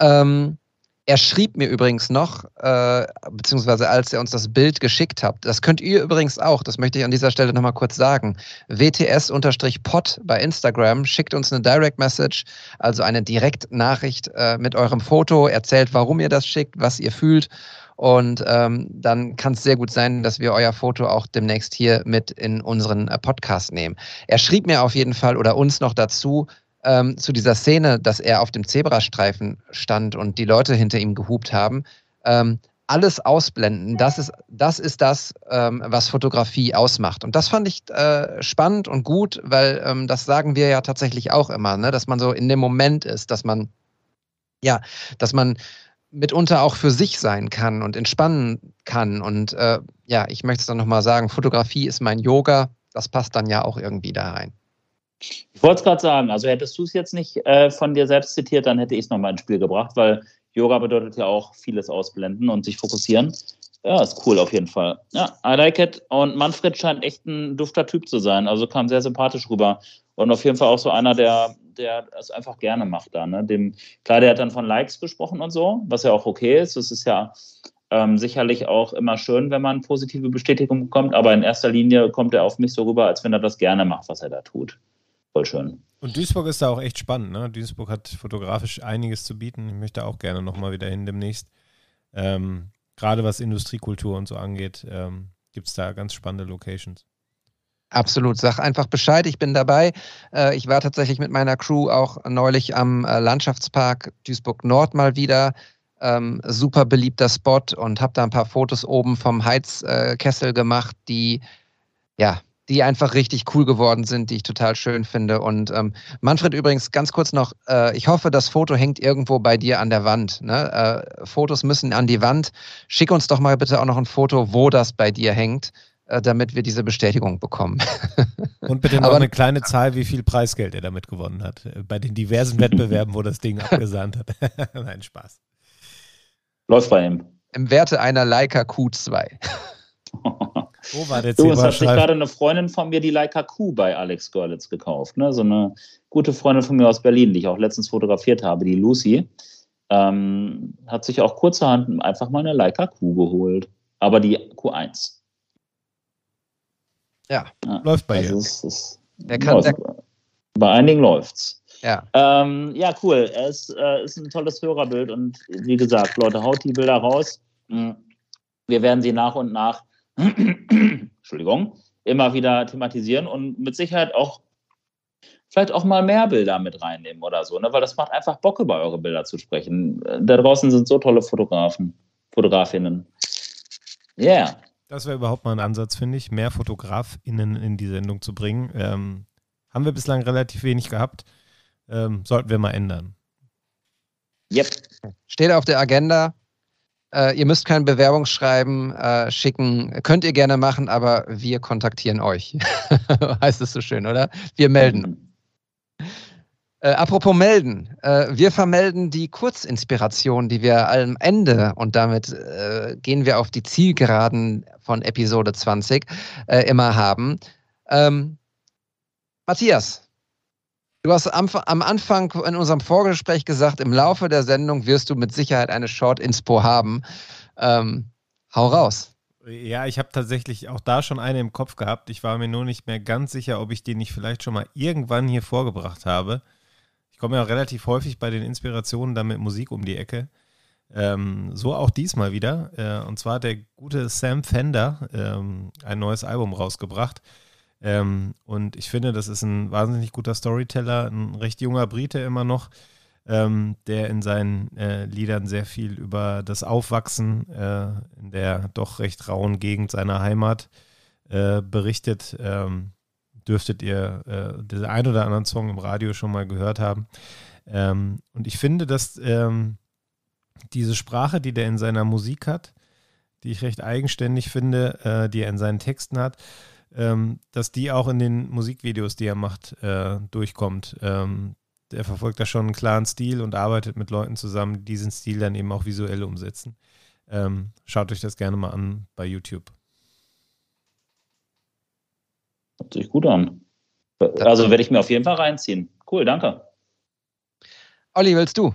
Ähm, er schrieb mir übrigens noch, äh, beziehungsweise als er uns das Bild geschickt hat, das könnt ihr übrigens auch, das möchte ich an dieser Stelle nochmal kurz sagen, WTS-Pod bei Instagram, schickt uns eine Direct Message, also eine Direktnachricht äh, mit eurem Foto, erzählt, warum ihr das schickt, was ihr fühlt und ähm, dann kann es sehr gut sein, dass wir euer Foto auch demnächst hier mit in unseren äh, Podcast nehmen. Er schrieb mir auf jeden Fall oder uns noch dazu, ähm, zu dieser Szene, dass er auf dem Zebrastreifen stand und die Leute hinter ihm gehupt haben. Ähm, alles ausblenden, das ist das, ist das ähm, was Fotografie ausmacht. Und das fand ich äh, spannend und gut, weil ähm, das sagen wir ja tatsächlich auch immer, ne? dass man so in dem Moment ist, dass man ja, dass man mitunter auch für sich sein kann und entspannen kann. Und äh, ja, ich möchte es dann nochmal sagen, Fotografie ist mein Yoga, das passt dann ja auch irgendwie da rein. Ich wollte es gerade sagen, also hättest du es jetzt nicht äh, von dir selbst zitiert, dann hätte ich es nochmal ins Spiel gebracht, weil Yoga bedeutet ja auch vieles ausblenden und sich fokussieren. Ja, ist cool auf jeden Fall. Ja, I like it. Und Manfred scheint echt ein dufter Typ zu sein. Also kam sehr sympathisch rüber. Und auf jeden Fall auch so einer, der, der es einfach gerne macht da. Ne? Dem, klar, der hat dann von Likes gesprochen und so, was ja auch okay ist. Das ist ja ähm, sicherlich auch immer schön, wenn man positive Bestätigung bekommt. Aber in erster Linie kommt er auf mich so rüber, als wenn er das gerne macht, was er da tut. Voll schön. Und Duisburg ist da auch echt spannend. Ne? Duisburg hat fotografisch einiges zu bieten. Ich möchte auch gerne nochmal wieder hin demnächst. Ähm, Gerade was Industriekultur und so angeht, ähm, gibt es da ganz spannende Locations. Absolut, sag einfach Bescheid, ich bin dabei. Äh, ich war tatsächlich mit meiner Crew auch neulich am äh, Landschaftspark Duisburg Nord mal wieder. Ähm, super beliebter Spot und habe da ein paar Fotos oben vom Heizkessel gemacht, die ja die einfach richtig cool geworden sind, die ich total schön finde. Und ähm, Manfred übrigens ganz kurz noch, äh, ich hoffe, das Foto hängt irgendwo bei dir an der Wand. Ne? Äh, Fotos müssen an die Wand. Schick uns doch mal bitte auch noch ein Foto, wo das bei dir hängt, äh, damit wir diese Bestätigung bekommen. Und bitte noch Aber, eine kleine Zahl, wie viel Preisgeld er damit gewonnen hat, bei den diversen Wettbewerben, wo das Ding abgesahnt hat. Nein, Spaß. Läuft bei ihm. Im Werte einer Leica Q2. Wo war der so, es hat sich gerade eine Freundin von mir die Leica Q bei Alex Görlitz gekauft. Ne? So eine gute Freundin von mir aus Berlin, die ich auch letztens fotografiert habe, die Lucy, ähm, hat sich auch kurzerhand einfach mal eine Leica Q geholt. Aber die Q1. Ja, ja läuft bei also ihr. Ist, ist, der kann, läuft. Der... Bei einigen läuft's. Ja. Ähm, ja, cool. Es äh, ist ein tolles Hörerbild und wie gesagt, Leute, haut die Bilder raus. Hm. Wir werden sie nach und nach Entschuldigung, immer wieder thematisieren und mit Sicherheit auch vielleicht auch mal mehr Bilder mit reinnehmen oder so, ne? weil das macht einfach Bock, über eure Bilder zu sprechen. Da draußen sind so tolle Fotografen, Fotografinnen. Ja. Yeah. Das wäre überhaupt mal ein Ansatz, finde ich, mehr FotografInnen in die Sendung zu bringen. Ähm, haben wir bislang relativ wenig gehabt. Ähm, sollten wir mal ändern. Yep. Steht auf der Agenda. Äh, ihr müsst kein Bewerbungsschreiben äh, schicken. Könnt ihr gerne machen, aber wir kontaktieren euch. heißt es so schön, oder? Wir melden. Äh, apropos melden, äh, wir vermelden die Kurzinspiration, die wir am Ende und damit äh, gehen wir auf die Zielgeraden von Episode 20 äh, immer haben. Ähm, Matthias, du hast am, am, Anfang in unserem Vorgespräch gesagt, im Laufe der Sendung wirst du mit Sicherheit eine Short-Inspo haben. Ähm, hau raus. Ja, ich habe tatsächlich auch da schon eine im Kopf gehabt. Ich war mir nur nicht mehr ganz sicher, ob ich die nicht vielleicht schon mal irgendwann hier vorgebracht habe komme ja relativ häufig bei den Inspirationen dann mit Musik um die Ecke. Ähm, so auch diesmal wieder. Äh, und zwar hat der gute Sam Fender ähm, ein neues Album rausgebracht. Ähm, und ich finde, das ist ein wahnsinnig guter Storyteller, ein recht junger Brite immer noch, ähm, der in seinen äh, Liedern sehr viel über das Aufwachsen äh, in der doch recht rauen Gegend seiner Heimat äh, berichtet. Ähm, dürftet ihr äh, den ein oder anderen Song im Radio schon mal gehört haben. Ähm, und ich finde, dass ähm, diese Sprache, die der in seiner Musik hat, die ich recht eigenständig finde, äh, die er in seinen Texten hat, ähm, dass die auch in den Musikvideos, die er macht, äh, durchkommt. Ähm, der verfolgt da schon einen klaren Stil und arbeitet mit Leuten zusammen, die diesen Stil dann eben auch visuell umsetzen. Ähm, schaut euch das gerne mal an bei YouTube. Hört sich gut an. Also werde ich mir auf jeden Fall reinziehen. Cool, danke. Olli, willst du?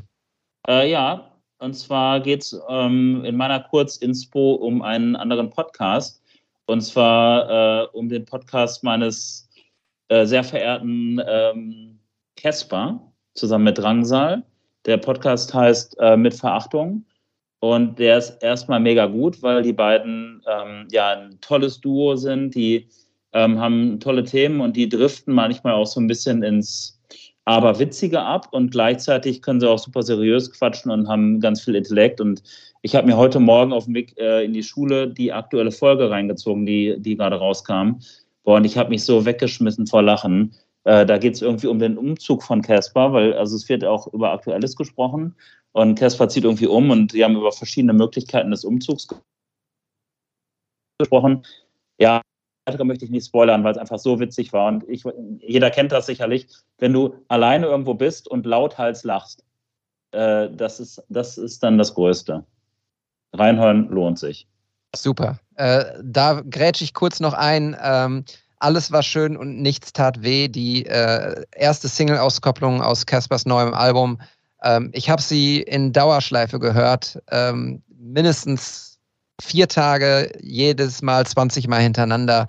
Äh, ja, und zwar geht es ähm, in meiner Kurzinspo um einen anderen Podcast. Und zwar äh, um den Podcast meines äh, sehr verehrten ähm, Casper zusammen mit Drangsal. Der Podcast heißt äh, Mit Verachtung. Und der ist erstmal mega gut, weil die beiden ähm, ja ein tolles Duo sind, die ähm, haben tolle Themen und die driften manchmal auch so ein bisschen ins aber Witzige ab und gleichzeitig können sie auch super seriös quatschen und haben ganz viel Intellekt. Und ich habe mir heute Morgen auf dem Weg äh, in die Schule die aktuelle Folge reingezogen, die, die gerade rauskam. Boah, und ich habe mich so weggeschmissen vor Lachen. Äh, da geht es irgendwie um den Umzug von Casper, weil also es wird auch über Aktuelles gesprochen. Und Casper zieht irgendwie um und die haben über verschiedene Möglichkeiten des Umzugs gesprochen. Ja, weitere möchte ich nicht spoilern, weil es einfach so witzig war. Und ich, jeder kennt das sicherlich, wenn du alleine irgendwo bist und lauthals lachst. Äh, das, ist, das ist dann das Größte. Reinhören lohnt sich. Super. Äh, da grätsche ich kurz noch ein. Ähm, alles war schön und nichts tat weh. Die äh, erste Single-Auskopplung aus Caspers neuem Album. Ähm, ich habe sie in Dauerschleife gehört. Ähm, mindestens vier Tage, jedes Mal 20 Mal hintereinander.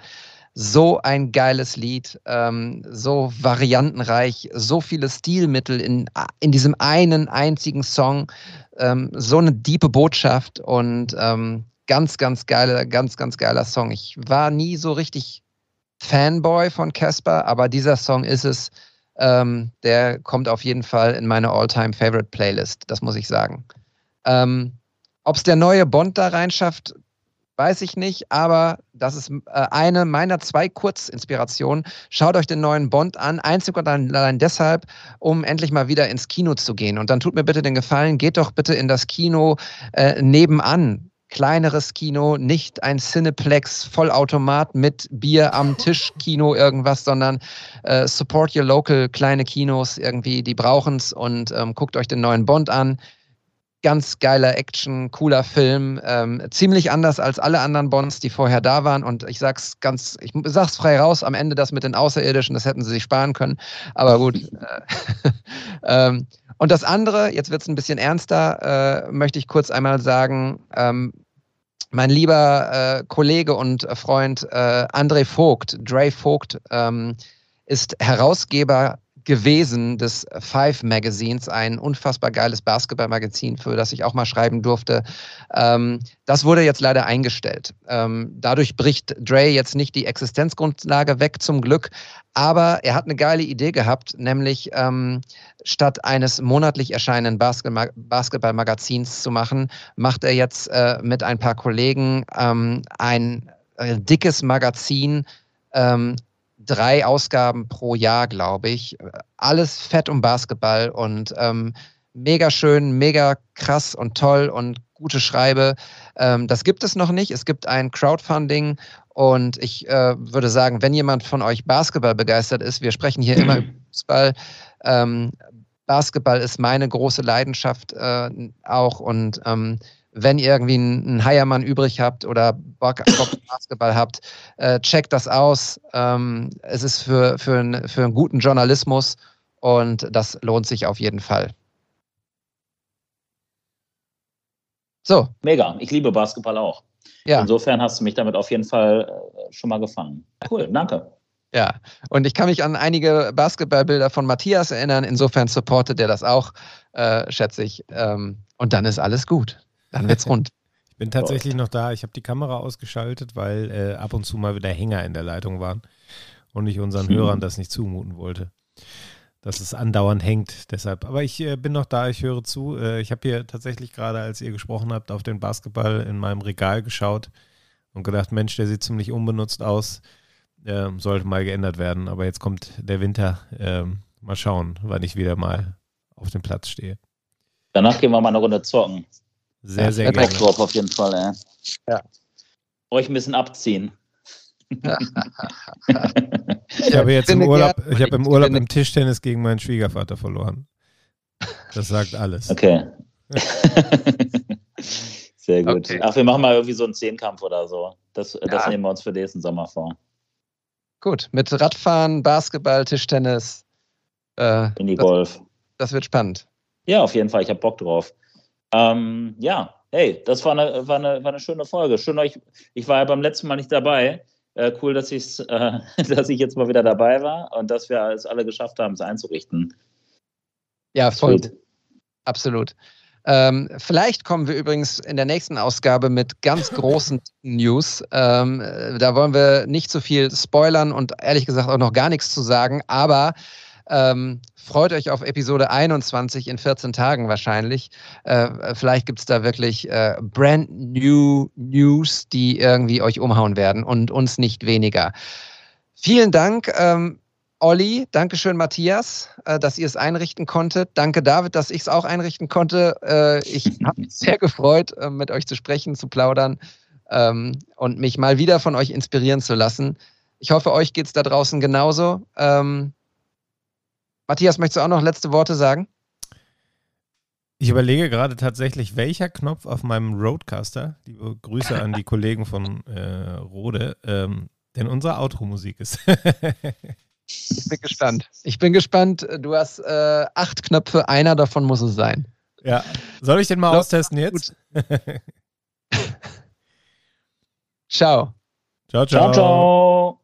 So ein geiles Lied, ähm, so variantenreich, so viele Stilmittel in, in diesem einen einzigen Song, ähm, so eine diepe Botschaft und ähm, ganz, ganz geiler, ganz, ganz geiler Song. Ich war nie so richtig Fanboy von Casper, aber dieser Song ist es. Ähm, der kommt auf jeden Fall in meine All-Time-Favorite-Playlist, das muss ich sagen. Ähm, ob es der neue Bond da reinschafft, weiß ich nicht, aber das ist äh, eine meiner zwei Kurzinspirationen. Schaut euch den neuen Bond an, einzig und allein deshalb, um endlich mal wieder ins Kino zu gehen. Und dann tut mir bitte den Gefallen, geht doch bitte in das Kino äh, nebenan. Kleineres Kino, nicht ein Cineplex Vollautomat mit Bier am Tisch Kino irgendwas, sondern äh, support your local kleine Kinos irgendwie, die brauchen es und ähm, guckt euch den neuen Bond an ganz geiler Action, cooler Film, ähm, ziemlich anders als alle anderen Bonds, die vorher da waren. Und ich sag's ganz, ich sag's frei raus, am Ende das mit den Außerirdischen, das hätten sie sich sparen können. Aber gut. Äh, ähm, und das andere, jetzt wird's ein bisschen ernster, äh, möchte ich kurz einmal sagen. Ähm, mein lieber äh, Kollege und Freund äh, André Vogt, Dre Vogt, ähm, ist Herausgeber gewesen des Five Magazines, ein unfassbar geiles Basketballmagazin, für das ich auch mal schreiben durfte. Ähm, das wurde jetzt leider eingestellt. Ähm, dadurch bricht Dre jetzt nicht die Existenzgrundlage weg, zum Glück. Aber er hat eine geile Idee gehabt, nämlich ähm, statt eines monatlich erscheinenden Basketballmagazins zu machen, macht er jetzt äh, mit ein paar Kollegen ähm, ein äh, dickes Magazin ähm, drei Ausgaben pro Jahr, glaube ich. Alles fett um Basketball und ähm, mega schön, mega krass und toll und gute Schreibe. Ähm, das gibt es noch nicht. Es gibt ein Crowdfunding und ich äh, würde sagen, wenn jemand von euch Basketball begeistert ist, wir sprechen hier immer über Fußball. Ähm, Basketball ist meine große Leidenschaft äh, auch und ähm, wenn ihr irgendwie einen Heiermann übrig habt oder Bock, auf Basketball habt, äh, checkt das aus. Ähm, es ist für, für, ein, für einen guten Journalismus und das lohnt sich auf jeden Fall. So. Mega. Ich liebe Basketball auch. Ja. Insofern hast du mich damit auf jeden Fall äh, schon mal gefangen. Cool, danke. Ja, und ich kann mich an einige Basketballbilder von Matthias erinnern. Insofern supportet er das auch, äh, schätze ich. Ähm, und dann ist alles gut. Dann wird's rund. ich bin tatsächlich noch da. Ich habe die Kamera ausgeschaltet, weil äh, ab und zu mal wieder Hänger in der Leitung waren und ich unseren hm. Hörern das nicht zumuten wollte. Dass es andauernd hängt. Deshalb. Aber ich äh, bin noch da, ich höre zu. Äh, ich habe hier tatsächlich gerade, als ihr gesprochen habt, auf den Basketball in meinem Regal geschaut und gedacht, Mensch, der sieht ziemlich unbenutzt aus. Ähm, sollte mal geändert werden. Aber jetzt kommt der Winter. Ähm, mal schauen, wann ich wieder mal auf dem Platz stehe. Danach gehen wir mal eine Runde zocken. Sehr, ja, sehr gerne. Drauf auf jeden Fall, ey. Ja. Euch ein bisschen abziehen. ich habe jetzt im Urlaub, ich habe im Urlaub im Tischtennis gegen meinen Schwiegervater verloren. Das sagt alles. Okay. Sehr gut. Okay. Ach, wir machen mal irgendwie so einen Zehnkampf oder so. Das, ja. das nehmen wir uns für nächsten Sommer vor. Gut, mit Radfahren, Basketball, Tischtennis. Äh, Minigolf. Das, das wird spannend. Ja, auf jeden Fall. Ich habe Bock drauf. Ähm, ja, hey, das war eine, war, eine, war eine schöne Folge. Schön euch, ich war ja beim letzten Mal nicht dabei. Äh, cool, dass, ich's, äh, dass ich jetzt mal wieder dabei war und dass wir es alle geschafft haben, es einzurichten. Ja, voll. Sweet. Absolut. Ähm, vielleicht kommen wir übrigens in der nächsten Ausgabe mit ganz großen News. Ähm, da wollen wir nicht zu so viel spoilern und ehrlich gesagt auch noch gar nichts zu sagen, aber ähm, freut euch auf Episode 21 in 14 Tagen wahrscheinlich. Äh, vielleicht gibt es da wirklich äh, brand new News, die irgendwie euch umhauen werden und uns nicht weniger. Vielen Dank. Ähm, Olli, Dankeschön, Matthias, äh, dass ihr es einrichten konntet. Danke, David, dass ich es auch einrichten konnte. Äh, ich habe mich sehr gefreut, äh, mit euch zu sprechen, zu plaudern ähm, und mich mal wieder von euch inspirieren zu lassen. Ich hoffe, euch geht es da draußen genauso. Ähm, Matthias, möchtest du auch noch letzte Worte sagen? Ich überlege gerade tatsächlich, welcher Knopf auf meinem Roadcaster, liebe Grüße an die Kollegen von äh, Rode, ähm, denn unsere Outro-Musik ist. ich bin gespannt. Ich bin gespannt. Du hast äh, acht Knöpfe, einer davon muss es sein. Ja. Soll ich den mal so, austesten jetzt? ciao. Ciao, ciao. ciao, ciao.